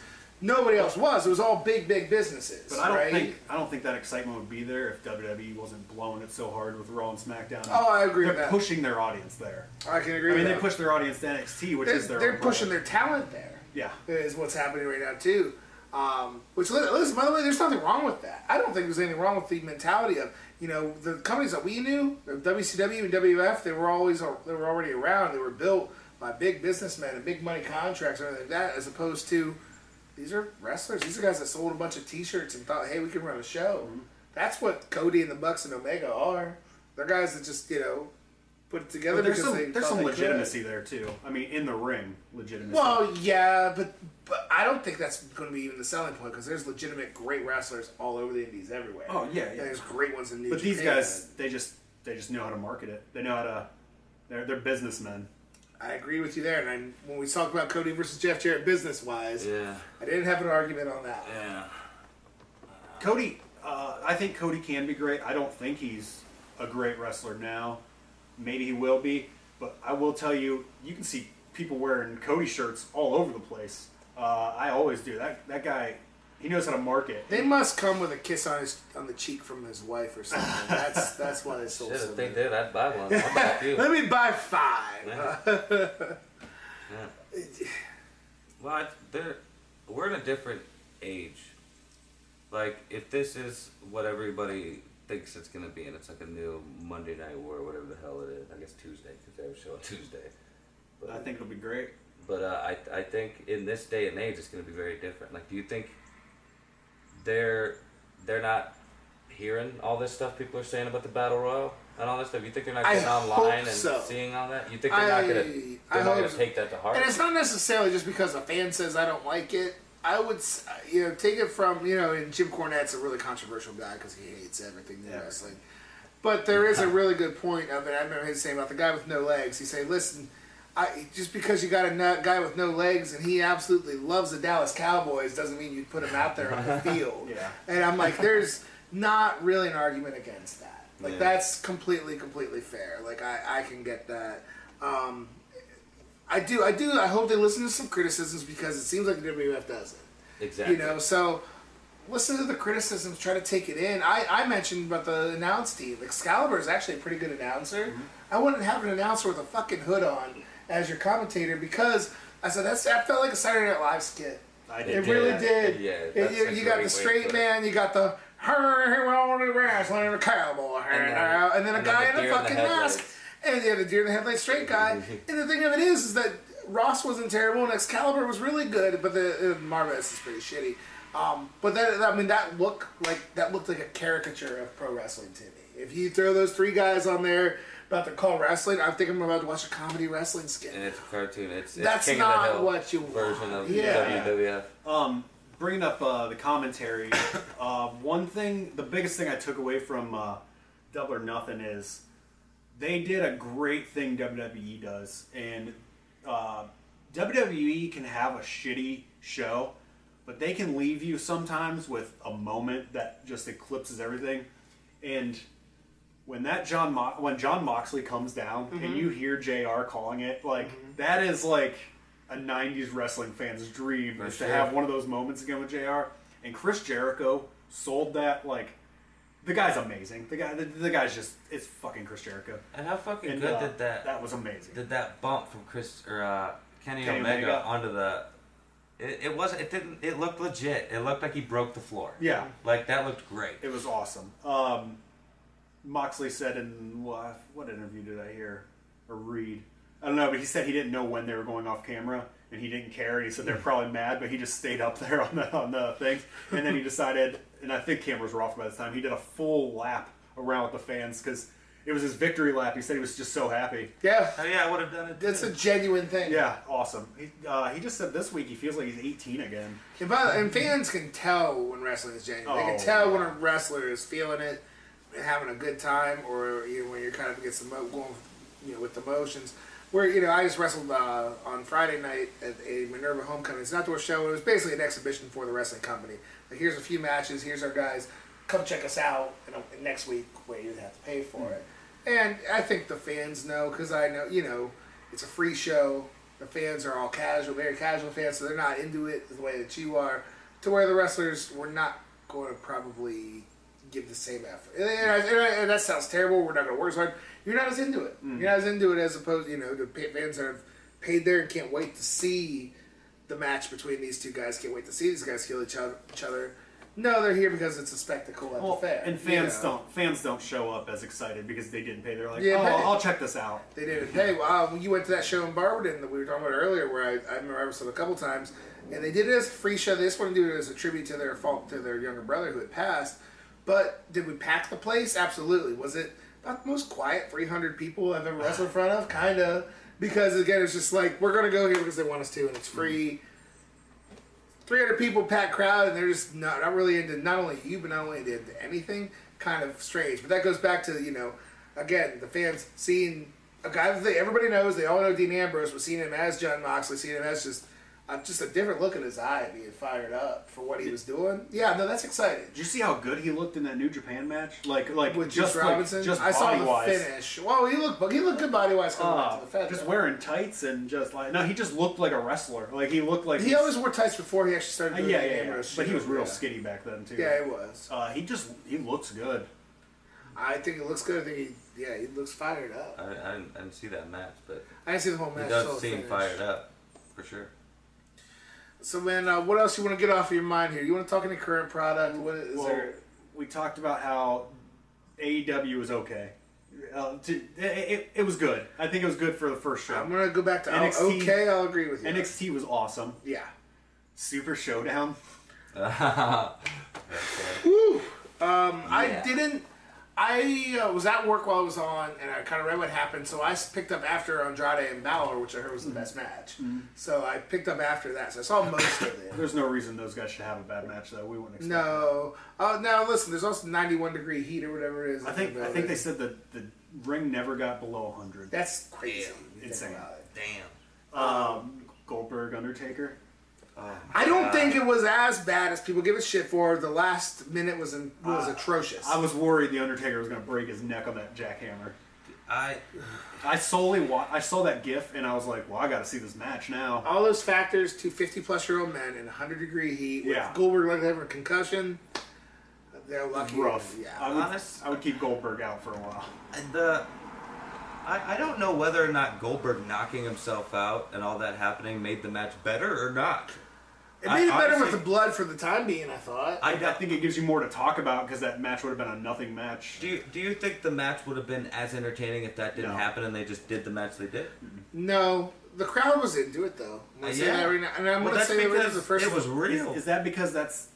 A: nobody else was. It was all big, big businesses.
C: But I don't
A: right?
C: think I don't think that excitement would be there if WWE wasn't blowing it so hard with Raw and SmackDown.
A: Oh, I agree
C: They're
A: with that.
C: pushing their audience there.
A: I can agree.
C: I mean, they push their audience to NXT, which
A: They're,
C: is their
A: they're pushing
C: product.
A: their talent there.
C: yeah.
A: is what's happening right now too. Um, which listen, by the way, there's nothing wrong with that. I don't think there's anything wrong with the mentality of you know the companies that we knew, WCW and WF. They were always they were already around. They were built by big businessmen and big money contracts and everything like that, as opposed to these are wrestlers. These are guys that sold a bunch of T-shirts and thought, hey, we can run a show.
C: Mm-hmm.
A: That's what Cody and the Bucks and Omega are. They're guys that just you know put it together
C: But there's
A: because
C: some
A: they
C: there's some
A: they could.
C: legitimacy there too. I mean, in the ring, legitimacy.
A: Well, yeah, but but I don't think that's going to be even the selling point because there's legitimate great wrestlers all over the indies everywhere.
C: Oh, yeah,
A: And there's great ones in New
C: But these guys, they just they just know how to market it. They know how to. They're they're businessmen.
A: I agree with you there. And I, when we talk about Cody versus Jeff Jarrett business wise,
B: Yeah.
A: I didn't have an argument on that.
B: Yeah.
C: Cody, uh, I think Cody can be great. I don't think he's a great wrestler now. Maybe he will be, but I will tell you, you can see people wearing Cody shirts all over the place. Uh, I always do. That that guy, he knows how to market.
A: They must come with a kiss on his on the cheek from his wife or something. That's [laughs] that's why they sold
B: Shit,
A: so
B: if they did, I'd buy one. How about you?
A: Let me buy five.
B: Yeah. Yeah. [laughs] Well, they're, we're in a different age. Like, if this is what everybody thinks it's going to be, and it's like a new Monday Night War, or whatever the hell it is, I guess Tuesday, because they have a show on [laughs] Tuesday. But,
C: I think it'll be great.
B: but uh, I I think in this day and age, it's going to be very different. Like, do you think they're they're not hearing all this stuff people are saying about the battle royal and all this stuff? You think they're not getting
A: hope
B: online and
A: so.
B: seeing all that? You think they're not gonna
A: I
B: they're not gonna
A: so.
B: take that to heart?
A: And it's not necessarily just because a fan says I don't like it. I would, you know, take it from you know, and Jim Cornette's a really controversial guy because he hates everything in
C: Yeah.
A: wrestling. But there is a really good point of it. I remember him saying about the guy with no legs. He said, "Listen, I, just because you got a nut guy with no legs and he absolutely loves the Dallas Cowboys doesn't mean you put him out there on the [laughs] field."
C: Yeah.
A: And I'm like, there's not really an argument against that. Like
B: Yeah.
A: that's completely, completely fair. Like I, I can get that. Um, I do, I do. I hope they listen to some criticisms because it seems like the WWF doesn't.
B: exactly.
A: You know, so listen to the criticisms, try to take it in. I, I mentioned about the announce team. Excalibur is actually a pretty good announcer. I wouldn't have an announcer with a fucking hood on as your commentator because I said that's that felt like a Saturday Night Live skit.
C: I
A: It
C: did.
B: did.
A: really did.
B: yeah,
A: It- you, you got the straight
B: to put it.
A: man, you got the her we all the wrestling and the cowboy,
B: And then-
A: and then a
B: and
A: guy
B: the
A: in a
B: in
A: fucking mask, and you yeah, the deer in the headlights straight guy. [laughs] and the thing of it is, is that Ross wasn't terrible and Excalibur was really good, but the uh, is pretty shitty. Um, but that I mean that look like that looked like a caricature of pro wrestling to me. If you throw those three guys on there about to call wrestling, I think I'm about to watch a comedy wrestling skit.
B: and it's a cartoon. It's, it's
A: That's
B: King
A: not
B: of the Hill
A: what you
B: version
A: want.
B: of
A: Yeah.
B: WWF.
C: Um, bringing up uh, the commentary, uh, [coughs] one thing, the biggest thing I took away from uh, Double or Nothing is they did a great thing WWE does, and uh, WWE can have a shitty show, but they can leave you sometimes with a moment that just eclipses everything, and. When that Jon Mo- when Jon Moxley comes down
A: Mm-hmm.
C: and you hear Jr. calling it like that is like a '90s wrestling fan's dream
B: For
C: is
B: sure.
C: to have one of those moments again with Jr. And Chris Jericho sold that like the guy's amazing. The guy, the, the guy's just it's fucking Chris Jericho.
B: And how fucking
C: And
B: good
C: uh,
B: did that
C: that was amazing.
B: did that bump from Chris or uh, Kenny,
C: Kenny
B: Omega,
C: Omega.
B: onto the? It, it wasn't. It didn't. It looked legit. It looked like he broke the floor.
C: yeah,
B: Like that looked great.
C: it was awesome. Um, Moxley said in what, what interview did I hear or read? I don't know, but he said he didn't know when they were going off camera and he didn't care. And he said they're probably mad, but he just stayed up [laughs] there on the on the things. And then he decided, and I think cameras were off by this time. He did a full lap around with the fans because it was his victory lap. He said he was just so happy.
A: Yeah,
B: Oh yeah, I would have done it.
A: that's
B: too.
A: a genuine thing.
C: Yeah, awesome. He, uh, he just said this week he feels like he's 18 again.
A: And, by, and fans can tell when wrestling is genuine. they
C: Oh,
A: can tell when a wrestler is feeling it, and having a good time, or you know, when you're kind of against some going, you know, with the motions. Where you know, I just wrestled uh, on Friday night at a Minerva Homecoming. It's an outdoor show. It was basically an exhibition for the wrestling company. Like, here's a few matches. Here's our guys. Come check us out. And next week, where you have to pay for it. And I think the fans know because I know, you know, it's a free show. The fans are all casual, very casual fans, so they're not into it the way that you are. To where the wrestlers were not going to probably give the same effort. And, and, and that sounds terrible. We're not going to work as hard. You're not as into it. Mm-hmm. You're not as into it as opposed, you know, the fans that have paid there and can't wait to see the match between these two guys. Can't wait to see these guys kill each other. Each other. No, they're here because it's a spectacle at
C: Well,
A: the fair.
C: and
A: you
C: fans
A: know.
C: don't fans don't show up as excited because they didn't pay. They're like,
A: Yeah,
C: oh,
A: but-
C: I'll check this out.
A: They didn't pay. Well, you went to that show in Barberton that we were talking about earlier, where I, I remember I was a couple times, and they did it as a free show. They just wanted to do it as a tribute to their fault to their younger brother who had passed. But did we pack the place? Absolutely. Was it about the most quiet 300 people I've ever wrestled in front of? [sighs] Kind of. Because again, it's just like we're gonna go here because they want us to, and it's free. 300 people packed crowd, and they're just not, not really into not only you, but not only into anything. Kind of strange. But that goes back to, you know, again, the fans seeing a guy that they, everybody knows, they all know Dean Ambrose, but seeing him as Jon Moxley, seeing him as just uh, just a different look in his eye, being fired up for what he was doing. Yeah, no, that's exciting.
C: Did you see how good he looked in that New Japan match? Like, like
A: With
C: just
A: Juice Robinson,
C: like, just
A: I saw
C: body
A: the
C: wise.
A: finish. Well, he looked he looked good body wise coming back
C: Uh,
A: to the Fed.
C: just
A: though.
C: wearing tights and just like no, he just looked like a wrestler. Like he looked like
A: He always wore tights before he actually started
C: Uh,
A: doing
C: yeah,
A: the
C: yeah, yeah. But he was real
A: yeah.
C: skinny back then too.
A: Yeah, he was.
C: Uh, he just he looks good.
A: I think it looks good. I think he, yeah, he looks fired up.
B: I, I, didn't, I didn't see that match, but
A: I didn't see the whole match. he does
B: seem
A: finish.
B: fired up for sure.
A: So, man, uh, what else you want to get off of your mind here? You want to talk any current product? What is
C: Well,
A: there?
C: we talked about how AEW was okay. Uh, to, it, it, it was good. I think it was good for the first show.
A: I'm gonna go back to
C: NXT
A: okay. I'll agree with you.
C: NXT was awesome.
A: Yeah.
C: Super Showdown. [laughs]
A: Woo. Um, I didn't. I uh, was at work while it was on, and I kind of read what happened. So I picked up after Andrade and Balor, which I heard was the best match. So I picked up after that. So I saw most of it.
C: There's no reason those guys should have a bad match though. We wouldn't expect.
A: No. Oh, now listen. There's also 91 degree heat or whatever it is.
C: I think I think they said that the ring never got below 100.
A: that's crazy. you
C: Insane.
B: Damn.
C: Um, Goldberg Undertaker.
A: I don't think it was as bad as people give it shit for. The last minute was in, was
C: Uh,
A: atrocious.
C: I was worried the Undertaker was going to break his neck on that jackhammer.
B: I
C: I solely wa- I saw that GIF and I was like, well, I got to see this match now.
A: all those factors to 50 plus year old men in 100 degree heat with
C: Yeah.
A: Goldberg like having a concussion. They're lucky.
C: Rough.
A: Yeah.
C: I would,
B: Honest-
C: I would keep Goldberg out for a while.
B: the I, I don't know whether or not Goldberg knocking himself out and all that happening made the match better or not.
A: It made it
B: I-
A: better with the blood for the time being, I thought.
B: I,
C: I think it gives you more to talk about because that match would have been a nothing match.
B: do you do you think the match would have been as entertaining if that didn't
C: No.
B: happen and they just did the match they did?
A: no, the crowd was into it though. I'm
B: Uh, yeah.
A: that right now. And I'm
B: Well,
A: going to say that right
B: because
A: now, the first
B: it was
A: one.
B: real.
C: Is, is that because that's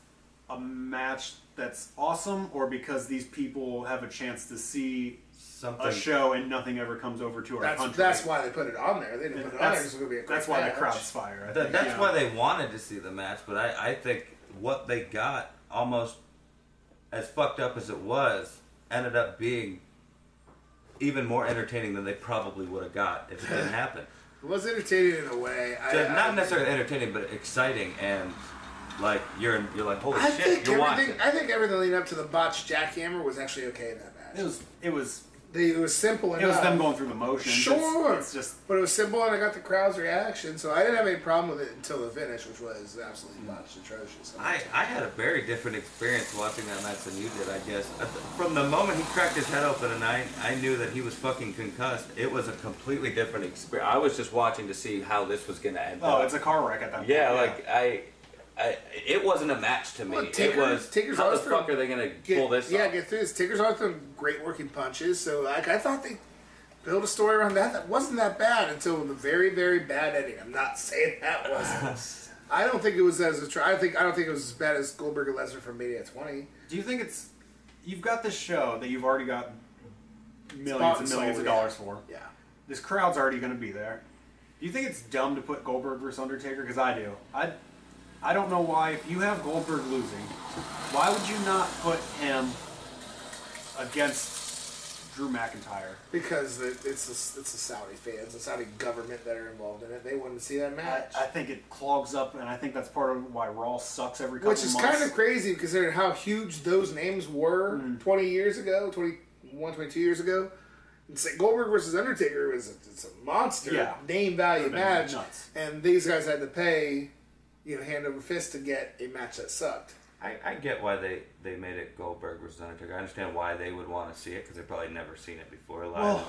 C: a match that's awesome, or because these people have a chance to see
B: Something.
C: a show and nothing ever comes over to our
A: That's,
C: country?
A: that's why they put it on there. They didn't put it on there
C: That's,
A: it was going to be a quick
C: that's why
A: match.
C: the crowd's fire. I
B: Th-
C: think,
B: that's
C: yeah.
B: why they wanted to see the match, but I, I think what they got, almost as fucked up as it was, ended up being even more entertaining than they probably would have got if it didn't happen. [laughs]
A: It was entertaining in a way. I,
B: Just
A: I-
B: not necessarily entertaining, but exciting and like you're you're like holy
A: I
B: shit,
A: think
B: you're
A: everything.
B: watching.
A: I think everything leading up to the botched jackhammer was actually okay in that match.
C: It was it was
A: They, it was simple enough.
C: it was them going through the motions.
A: Sure.
C: it's, just
A: But it was simple, and I got the crowd's reaction, so I didn't have any problem with it until the finish, which was absolutely mm. botched, atrocious.
B: I, I had a very different experience watching that match than you did, I guess. From the moment he cracked his head open and I, I knew that he was fucking concussed, it was a completely different experience. I was just watching to see how this was going to end
C: oh,
B: up.
C: it's a car wreck at that point.
B: yeah, like, I, I, it wasn't a match to me.
A: Well,
B: it was,
A: Taker's
B: how the fuck are they going to
A: get,
B: pull this
A: yeah,
B: off?
A: get through this. Taker's always done great working punches, so like I thought they built a story around that that wasn't that bad until the very, very bad ending. I'm not [laughs] saying that wasn't. [laughs] I don't think it was as a try. I think I don't think it was as bad as Goldberg and Lesnar from Mania 20.
C: Do you think it's you've got this show that you've already got millions
A: and
C: and millions
A: sold,
C: of
A: yeah.
C: dollars for?
A: Yeah.
C: This crowd's already going to be there. Do you think it's dumb to put Goldberg versus Undertaker? Because I do. I I don't know why. If you have Goldberg losing, why would you not put him against Drew McIntyre?
A: Because it, it's the, it's the Saudi fans, the Saudi government that are involved in it. They wanted to see that
C: I,
A: match.
C: I think it clogs up, and I think that's part of why Raw sucks every couple
A: Which is
C: months.
A: kind of crazy considering how huge those names were
C: Mm.
A: 20 years ago, 21, 22 years ago. Goldberg versus Undertaker was a, it's a monster
C: Yeah.
A: name value
C: Would've been
A: match.
C: nuts.
A: And these guys had to pay, you know, hand over fist to get a match that sucked.
B: I, I get why they, they made it Goldberg versus Undertaker. I understand why they would want to see it because they've probably never seen it before live
C: Well-.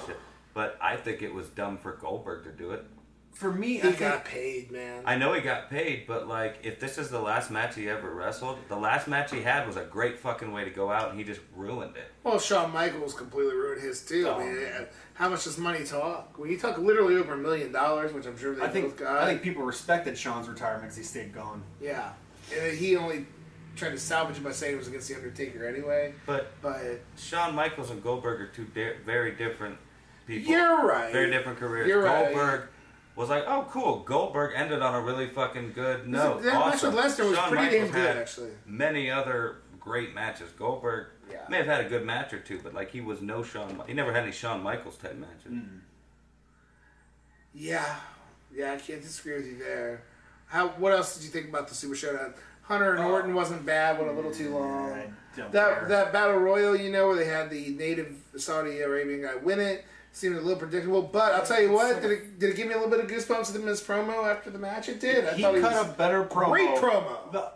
B: But I think it was dumb for Goldberg to do it.
C: For me,
A: He
C: I think
A: got paid, man.
B: I know he got paid, but like, if this is the last match he ever wrestled, the last match he had was a great fucking way to go out, and he just ruined it.
A: well, Shawn Michaels completely ruined his too.
C: Oh,
A: I mean,
C: man.
A: how much does money talk? When you talk literally over a million dollars, which I'm sure they
C: I
A: both
C: think
A: got.
C: I think people respected Shawn's retirement because he stayed gone.
A: yeah, and he only tried to salvage it by saying it was against the Undertaker anyway.
B: But
A: But
B: Shawn Michaels and Goldberg are two di- very different people.
A: You're right.
B: Very different careers.
A: You're right.
B: Goldberg was like, oh, cool. Goldberg ended on a really fucking good note.
A: that match
B: awesome.
A: with Lesnar was
B: Shawn
A: pretty
B: Michaels
A: damn good,
B: had
A: actually.
B: Many other great matches. Goldberg
A: Yeah.
B: may have had a good match or two, but like he was no Shawn. He never had any Shawn Michaels type matches.
A: Mm. Yeah, yeah, I can't disagree with you there. How? What else did you think about the Super Showdown? Hunter and Orton wasn't bad, went a little too long.
C: I don't
A: That
C: care.
A: that battle royal, you know, where they had the native Saudi Arabian guy win it, seemed a little predictable. But I'll tell you what, did it did it give me a little bit of goosebumps in this promo after the match? It did. I
C: he
A: thought
C: cut
A: he was
C: a better promo.
A: great promo.
C: The,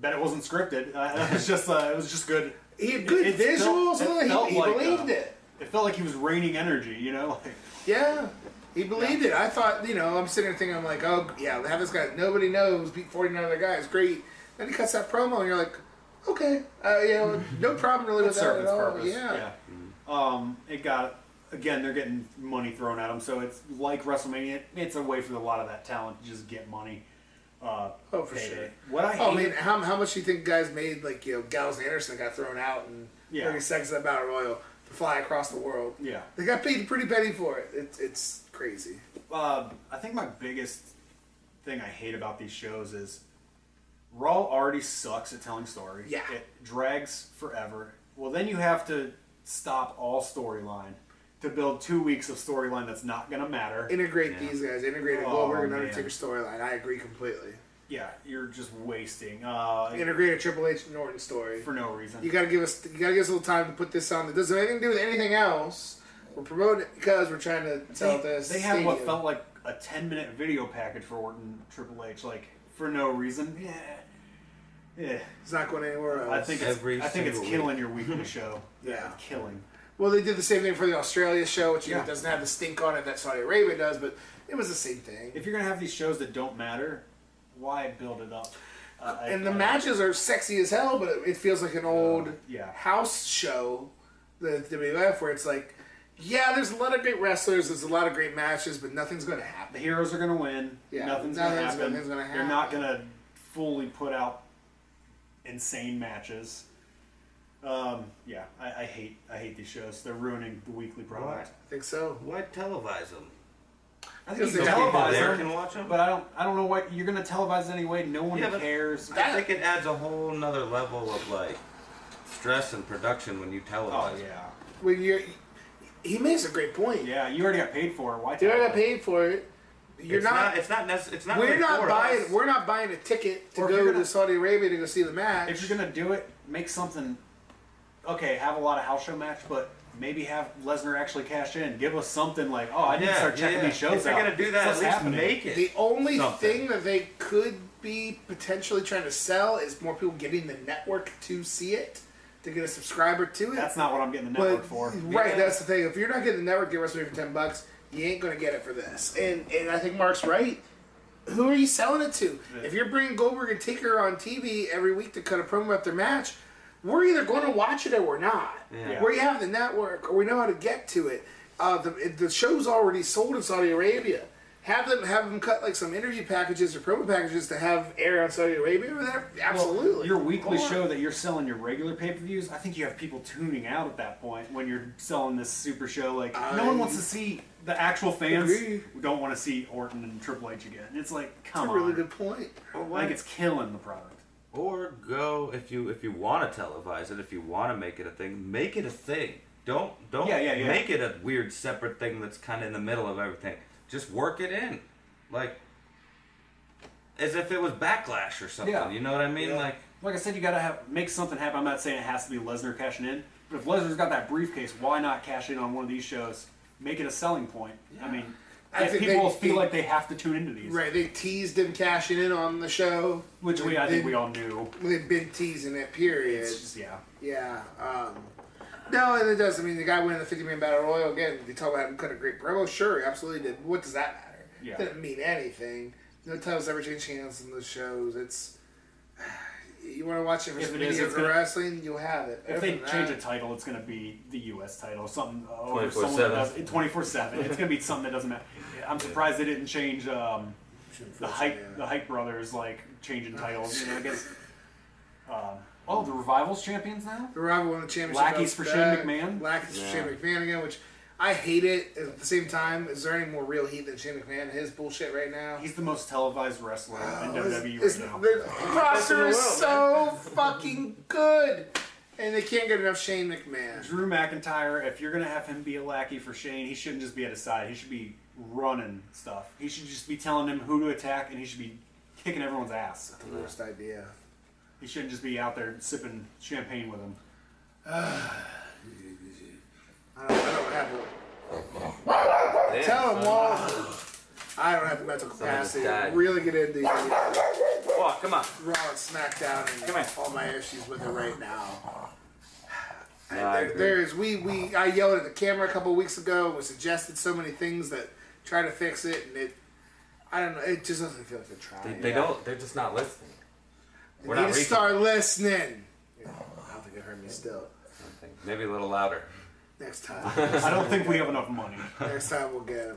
C: bet it wasn't scripted. Uh, [laughs] it was just uh, it was just good.
A: He had good
C: It- it
A: visuals.
C: felt-
A: he
C: felt
A: he
C: like,
A: believed
C: uh,
A: it.
C: It felt like he was raining energy. You know, like
A: Yeah, he believed it. I thought, you know, I'm sitting there thinking, I'm like, oh yeah, have this guy nobody knows beat 49 other guys, great. Then he cuts that promo, and you're like, okay, uh, you know, no problem really with
C: that
A: at all.
C: purpose.
A: Yeah.
C: Um, it got again, they're getting money thrown at them, so it's like WrestleMania. It's a way for a lot of that talent to just get money. Uh,
A: Oh, for sure.
C: What I hate,
A: Oh, I mean, how, how much do you think guys made? Like you know, and Anderson got thrown out in
C: Yeah.
A: 30 seconds the battle royal to fly across the world.
C: yeah.
A: They got paid pretty penny for it. It's it's crazy.
C: Uh, I think my biggest thing I hate about these shows is Raw already sucks at telling story.
A: Yeah.
C: It drags forever. Well, then you have to stop all storyline to build two weeks of storyline that's not going to matter.
A: Integrate
B: Yeah.
A: these guys. Integrate a
C: Oh,
A: Goldberg and. Undertaker storyline. I agree completely.
C: yeah, you're just wasting uh,
A: Integrate a Triple H and Orton story.
C: for no reason.
A: You gotta give us you gotta give us a little time to put this on. That doesn't have anything to do with anything else. We're promoting it because we're trying to sell
C: they,
A: this.
C: they had what felt like a 10 minute video package for Orton Triple H, like for no reason. Yeah. Yeah.
A: It's not going anywhere else.
C: I think it's,
B: Every
C: I think it's
B: single
C: killing your weekly show. [laughs]
A: Yeah.
C: It's killing.
A: Well, they did the same thing for the Australia show, which you know,
C: Yeah.
A: doesn't have the stink on it that Saudi Arabia does, but it was the same thing.
C: If you're gonna have these shows that don't matter, why build it up? Uh, I-
A: and the
C: I-
A: matches are sexy as hell, but it, it feels like an old
C: yeah.
A: house show, the WWF, where it's like, yeah, there's a lot of great wrestlers, there's a lot of great matches, but nothing's going to happen.
C: The heroes are gonna win.
A: Yeah,
C: nothing's,
A: nothing's
C: gonna happen.
A: nothing's gonna
C: They're not gonna fully put out insane matches. Um, yeah, I, I hate I hate these shows. They're ruining the weekly product.
A: I think so.
B: Why televise them?
C: I
A: Because
C: think you
A: they
C: can
A: have people
C: televise
B: there
C: them,
B: can watch them.
C: but I don't I don't know what you're gonna televise anyway. No one
B: Yeah, but-
C: cares.
B: I think it adds a whole nother level of like stress and production when you televise.
C: oh
B: it.
C: yeah,
A: When you're, he makes a great point.
C: yeah. You already got paid for it. Why?
A: You already got
C: televise?
A: paid for it. You're
B: it's
A: not.
B: not. It's not. Nec- it's not.
A: we're
B: really
A: not
B: for
A: buying.
B: us.
A: We're not buying a ticket to
C: Or if
A: go
C: you're
A: to
C: gonna-
A: Saudi Arabia to go see the match.
C: If you're gonna do it, make something. Okay, have a lot of house show match, but maybe have Lesnar actually cash in. Give us something like, oh, I need to start checking these shows
B: If they're
C: out.
B: gonna do that,
C: What's
B: at least
C: happening?
B: make it.
A: The only
B: something.
A: thing that they could be potentially trying to sell is more people getting the network to see it, to get a subscriber to it.
C: That's not what I'm getting the network
A: but,
C: for.
A: Right,
B: Yeah.
A: that's the thing. If you're not getting the network, get WrestleMania for ten bucks. You ain't gonna get it for this. And and I think Mark's right. Who are you selling it to?
C: Yeah.
A: If you're bringing Goldberg and Taker on TV every week to cut a promo about their match, we're either going to watch it or we're not.
B: Yeah.
A: We have the network or we know how to get to it. Uh, the the show's already sold in Saudi Arabia. Have them have them cut like some interview packages or promo packages to have air on Saudi Arabia over there.
C: Well,
A: Absolutely.
C: your weekly
A: Or-
C: show that you're selling your regular pay per views, I think you have people tuning out at that point when you're selling this super show. Like, no one wants to see the actual fans
A: agree.
C: don't want to see Orton and Triple H again. It's like, come
A: That's
C: come
A: a really good point.
B: Like,
C: I
B: why-
C: think it's killing the product.
B: Or go if you if you want to televise it, if you want to make it a thing, make it a thing. Don't don't
C: Yeah, yeah, yeah.
B: make it a weird separate thing that's kind of in the middle of everything. Just work it in, like as if it was backlash or something.
C: Yeah.
B: You know what I mean?
A: Yeah.
B: Like
C: Like I said, you gotta have make something happen. I'm not saying it has to be Lesnar cashing in, but if Lesnar's got that briefcase, why not cash in on one of these shows? Make it a selling point. I mean,
A: I think
C: people
A: they-
C: feel
A: they-
C: like they have to tune into these,
A: Right, they teased him cashing in on the show,
C: which we I think we all knew.
A: They've been teasing it. Period.
C: Just yeah.
A: Yeah. Um, no, and it does. I mean, the guy winning the 50 man battle royal again. They talk about him cut a great promo. Sure, he absolutely did. What does that matter?
C: Yeah.
A: Didn't mean anything. No titles ever change hands in the shows. It's you want to watch it for
C: If
A: some
C: it is,
A: video
C: it's
A: for
C: gonna-
A: wrestling, you'll have it.
C: If
A: Other
C: they
A: than
C: change a title, it's going to be the U.S. title, something uh,
B: 24/7.
C: someone that does twenty four seven. It's going to be something that doesn't matter. I'm surprised they didn't change um, the hype the hype brothers like changing [laughs] titles. You know, I guess. Um, oh, the revivals champions now.
A: The Revival won the championship.
C: Lackeys
A: belts
C: for Shane. McMahon?
A: Lackeys for Shane McMahon again, which I hate it. At the same time, is there any more real heat than Shane McMahon? His bullshit right now.
C: He's the most televised wrestler in oh, WWE right
A: It's-
C: now.
A: The roster is so fucking good, and they can't get enough Shane McMahon.
C: Drew McIntyre, if you're gonna have him be a lackey for Shane, he shouldn't just be at his side. He should be running stuff. He should just be telling him who to attack, and he should be kicking everyone's ass.
A: That's The worst idea.
C: He shouldn't just be out there sipping champagne with him. [sighs] [sighs] [sighs]
A: I don't, I don't have. A, tell him, Wall. I don't have the mental capacity to
B: died.
A: really get into Raw
B: oh, come on.
A: and SmackDown and
B: Come here.
A: all my issues with it right now.
B: No, I
A: There-
B: agree.
A: there's we we I yelled at the camera a couple weeks ago and we suggested so many things that try to fix it and it I don't know it just doesn't feel like they're
D: They,
A: trying.
D: they don't. They're just not listening.
B: We're
A: need
B: not
A: to
B: reaching.
A: start listening. I don't think it heard me still.
B: Maybe a little louder.
A: Next time. [laughs]
C: I don't think we have enough money.
A: Next time we'll get him.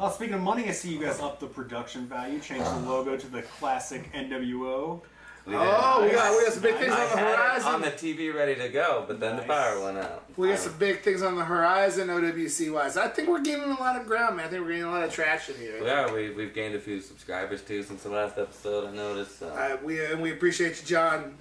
C: Oh, speaking of money, I see you guys up the production value, changed the logo to the classic NWO.
A: Oh, we got we got some big things
B: I
A: on the
B: had it
A: horizon.
B: on the TV ready to go, but then the
C: Nice.
B: power went out.
A: We got some big things on the horizon, OWC wise. I think we're gaining a lot of ground, man. I think we're gaining a lot of traction here.
B: Yeah, we, we've gained a few subscribers too since the last episode. I noticed. So.
A: Uh, we and we appreciate you, John,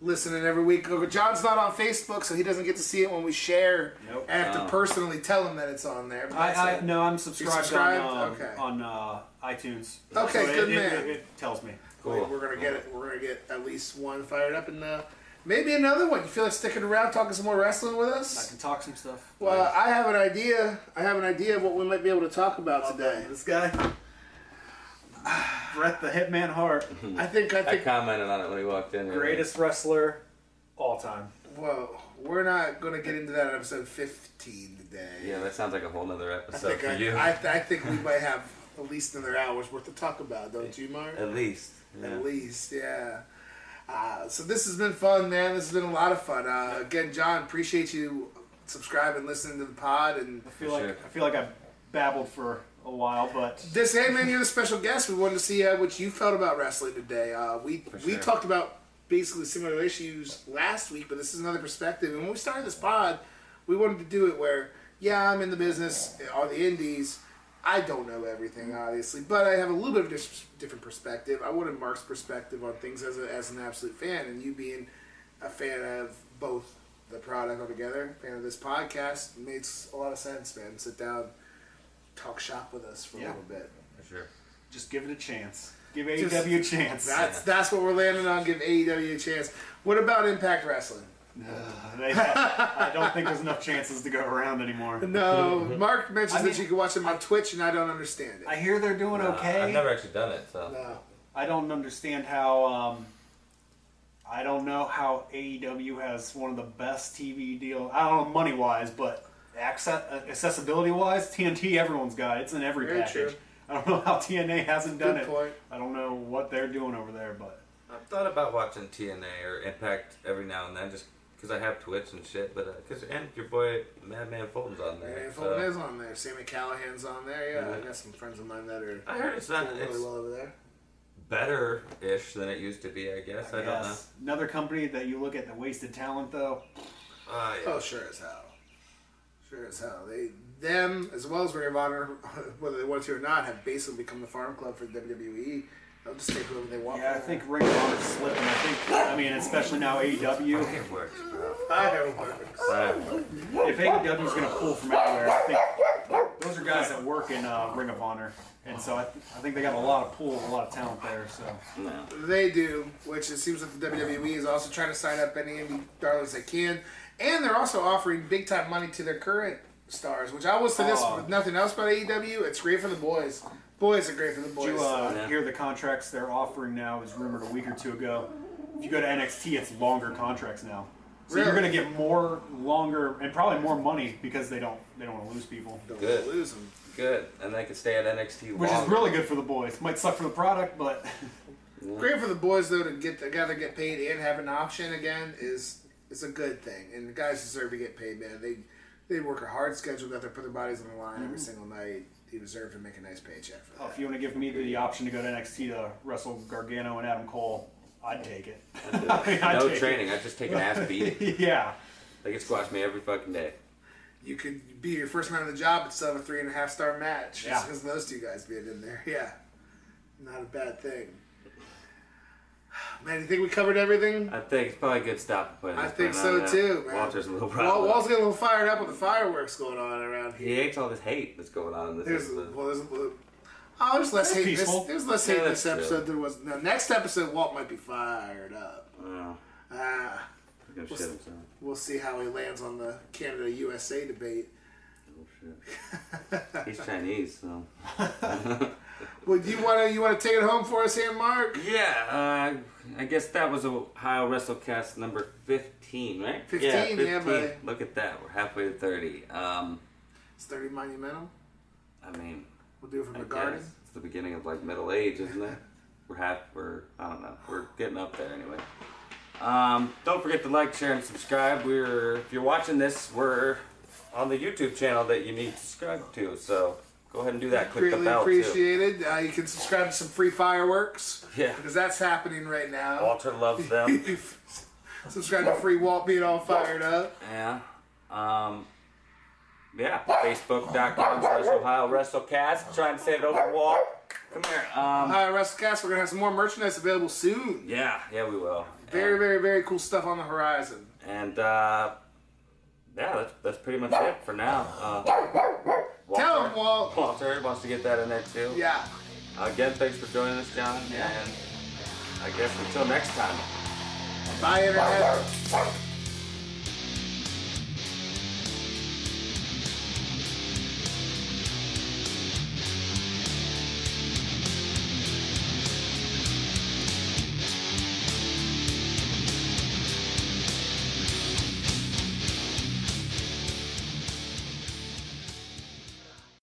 A: listening every week. John's not on Facebook, so he doesn't get to see it when we share.
C: Nope.
A: I have to personally tell him that it's on there. but that's
C: I, I
A: it.
C: no, I'm subscribed,
A: subscribed?
C: on um,
A: Okay.
C: on uh, iTunes.
A: Okay,
C: So it-
A: good
C: it,
A: man.
C: It, it tells me.
A: Wait,
B: Cool.
A: we're gonna get it. We're gonna get at least one fired up, and uh, maybe another one. You feel like sticking around, talking some more wrestling with us?
C: I
A: us?
C: can talk some stuff.
A: Well, I have an idea. I have an idea of what we might be able to talk about today.
C: This guy, Bret the Hitman Hart,
A: I think. I think.
B: I
A: think.
B: commented on it when he walked in. here.
C: greatest wrestler all time.
A: Well, we're not gonna get into that in episode fifteen today.
B: Yeah, that sounds like a whole nother
A: I
B: episode
A: think
B: for
A: I,
B: you.
A: I, I think we might have at least another hour's worth to talk about, don't you, Mark?
B: At least. Yeah.
A: At least, yeah. Uh, so this has been fun, man. This has been a lot of fun. Uh, again, John, appreciate you subscribing, listening to the pod, and
C: I feel
B: For
C: like
B: sure.
C: I feel like I babbled for a while, but
A: this. Hey, man, you're the special guest. We wanted to see uh, what you felt about wrestling today. Uh, we
B: For
A: we talked about basically similar issues last week, but this is another perspective. And when we started this pod, we wanted to do it where, yeah, I'm in the business on the indies. I don't know everything, obviously, but I have a little bit of dis- different perspective. I wanted Mark's perspective on things as, a, as an absolute fan, and you being a fan of both the product altogether, fan of this podcast, makes a lot of sense, man. Sit down, talk shop with us for a little bit.
B: For sure.
C: just give it a chance. Give
A: Just-
C: AEW a chance.
A: That's
B: Yeah.
A: that's what we're landing on. Give AEW a chance. What about Impact Wrestling?
C: They- I don't think there's enough chances to go around anymore.
A: No, Mark mentions
C: I
A: that
C: mean,
A: you can watch them on Twitch, and I don't understand it.
C: I hear they're doing
B: Nah,
C: okay.
B: I've never actually done it, so.
A: no.
C: I don't understand how. Um, I don't know how AEW has one of the best TV deals. I don't know money wise, but access, accessibility wise, TNT everyone's got. it. It's in every
A: Very
C: package.
A: true.
C: I don't know how TNA hasn't done
A: Good
C: it.
A: point.
C: I don't know what they're doing over there, but
B: I've thought about watching TNA or Impact every now and then, just because I have Twitch and shit. But because and your boy Madman Fulton's on there.
A: Man,
B: so-
A: Fulton is on there. Sami Callihan's on there. Yeah, I
B: Yeah.
A: got some friends of mine that are
B: I heard it's
A: doing
B: not.
A: really
B: It's
A: well over there.
B: better ish than it used to be. I guess I, don't know.
C: yes. Another company that you look at the wasted talent though.
B: Uh, yeah.
A: Oh, sure as hell. Sure as hell. They, them, as well as Ring of Honor, [laughs] whether they want to or not, have basically become the farm club for WWE. They'll just take whoever they want.
C: Yeah, I think Ring of Honor Honor's slipping. I think. I mean, especially now AEW.
B: It works, bro.
A: them. Fireworks.
B: Fireworks.
C: if AEW is going to pull from anywhere, I think those are guys that work in uh, Ring of Honor, and so I, th- I think they got a lot of pull, a lot of talent there. So
B: No.
A: They do, which it seems like the WWE is also trying to sign up any indie darlings they can, and they're also offering big time money to their current stars. Which I will say this
C: Oh.
A: with nothing else about AEW, it's great for the boys. Boys are great for the boys.
C: did you uh,
B: Yeah.
C: hear the contracts they're offering now? Was rumored a week or two ago. If you go to NXT, it's longer contracts now. So you're
A: Really?
C: going to get more, longer, and probably more money because they don't they don't want to lose people,
A: Don't
B: Good.
A: lose them.
B: Good, and they can stay at NXT.
C: which is
B: longer.
C: really good for the boys. Might suck for the product, but [laughs]
A: Great for the boys though to get together, get paid, and have an option again is is a good thing. And the guys deserve to get paid, man. They they work a hard schedule, got to put their bodies on the line every mm-hmm. single night. They deserve to make a nice paycheck for
C: oh,
A: that.
C: if you want to give me the option to go to NXT to wrestle Gargano and Adam Cole, I'd take it. [laughs] [laughs] I'd
B: no
C: take it.
B: training. I'd just take an ass beating. [laughs]
C: yeah.
B: They can squash me every fucking day.
A: You could be your first man on the job and still have a three and a half star match.
C: Yeah.
A: Just because those two guys being in there. Yeah. Not a bad thing. Man, you think we covered everything?
B: I think it's probably a good stop. Putting
A: I think so
B: on now.
A: too, man.
B: Walter's a little
A: Wall,
B: problem.
A: Wall's getting a little fired up with the fireworks going on around here.
B: He hates all this hate that's going on this.
A: There's,
B: episode.
A: well, there's, oh, there's less
C: That's
A: hate. This, there's less
B: Yeah,
A: hate in this episode.
B: true.
A: There was no next episode. Walt might be fired up.
B: Oh,
A: Ah,
B: he's gonna shit himself.
A: we'll see how he lands on the Canada USA debate.
B: Oh shit. He's Chinese, so. [laughs] [laughs]
A: Well, you want to you want to take it home for us here, Mark?
B: Yeah, uh, I guess that was Ohio WrestleCast number 15, right?
A: 15,
B: yeah,
A: yeah, buddy.
B: Look at that. We're halfway to 30. Um,
A: It's thirty monumental.
B: I mean,
A: We'll do it from
B: I
A: the garden.
B: it's the beginning of like middle age, isn't it? [laughs] We're half, we're, I don't know, we're getting up there anyway. Um, don't forget to like, share, and subscribe. We're, if you're watching this, we're on the YouTube channel that you need to subscribe to. So go ahead and do that. Click the
A: Greatly
B: bell too.
A: Really appreciated. Uh, you can subscribe to some free fireworks.
B: Yeah.
A: Because that's happening right now.
B: Walter loves them. [laughs]
A: subscribe to free Walt being all fired up.
B: yeah. Um. Yeah. Facebook.com slash Ohio WrestleCast. Trying to say it over Walt. Come here. Um.
A: Hi, WrestleCast. We're gonna have some more merchandise available soon.
B: Yeah. Yeah, we will.
A: Very,
B: And-
A: very, very cool stuff on the horizon.
B: And uh, yeah, that's, that's pretty much it for now. Uh, Walter,
A: Tell him, Walt.
B: Walter wants to get that in there too.
A: Yeah.
B: Again, thanks for joining us, John.
A: Yeah.
B: And I guess until next time.
A: Bye, Internet.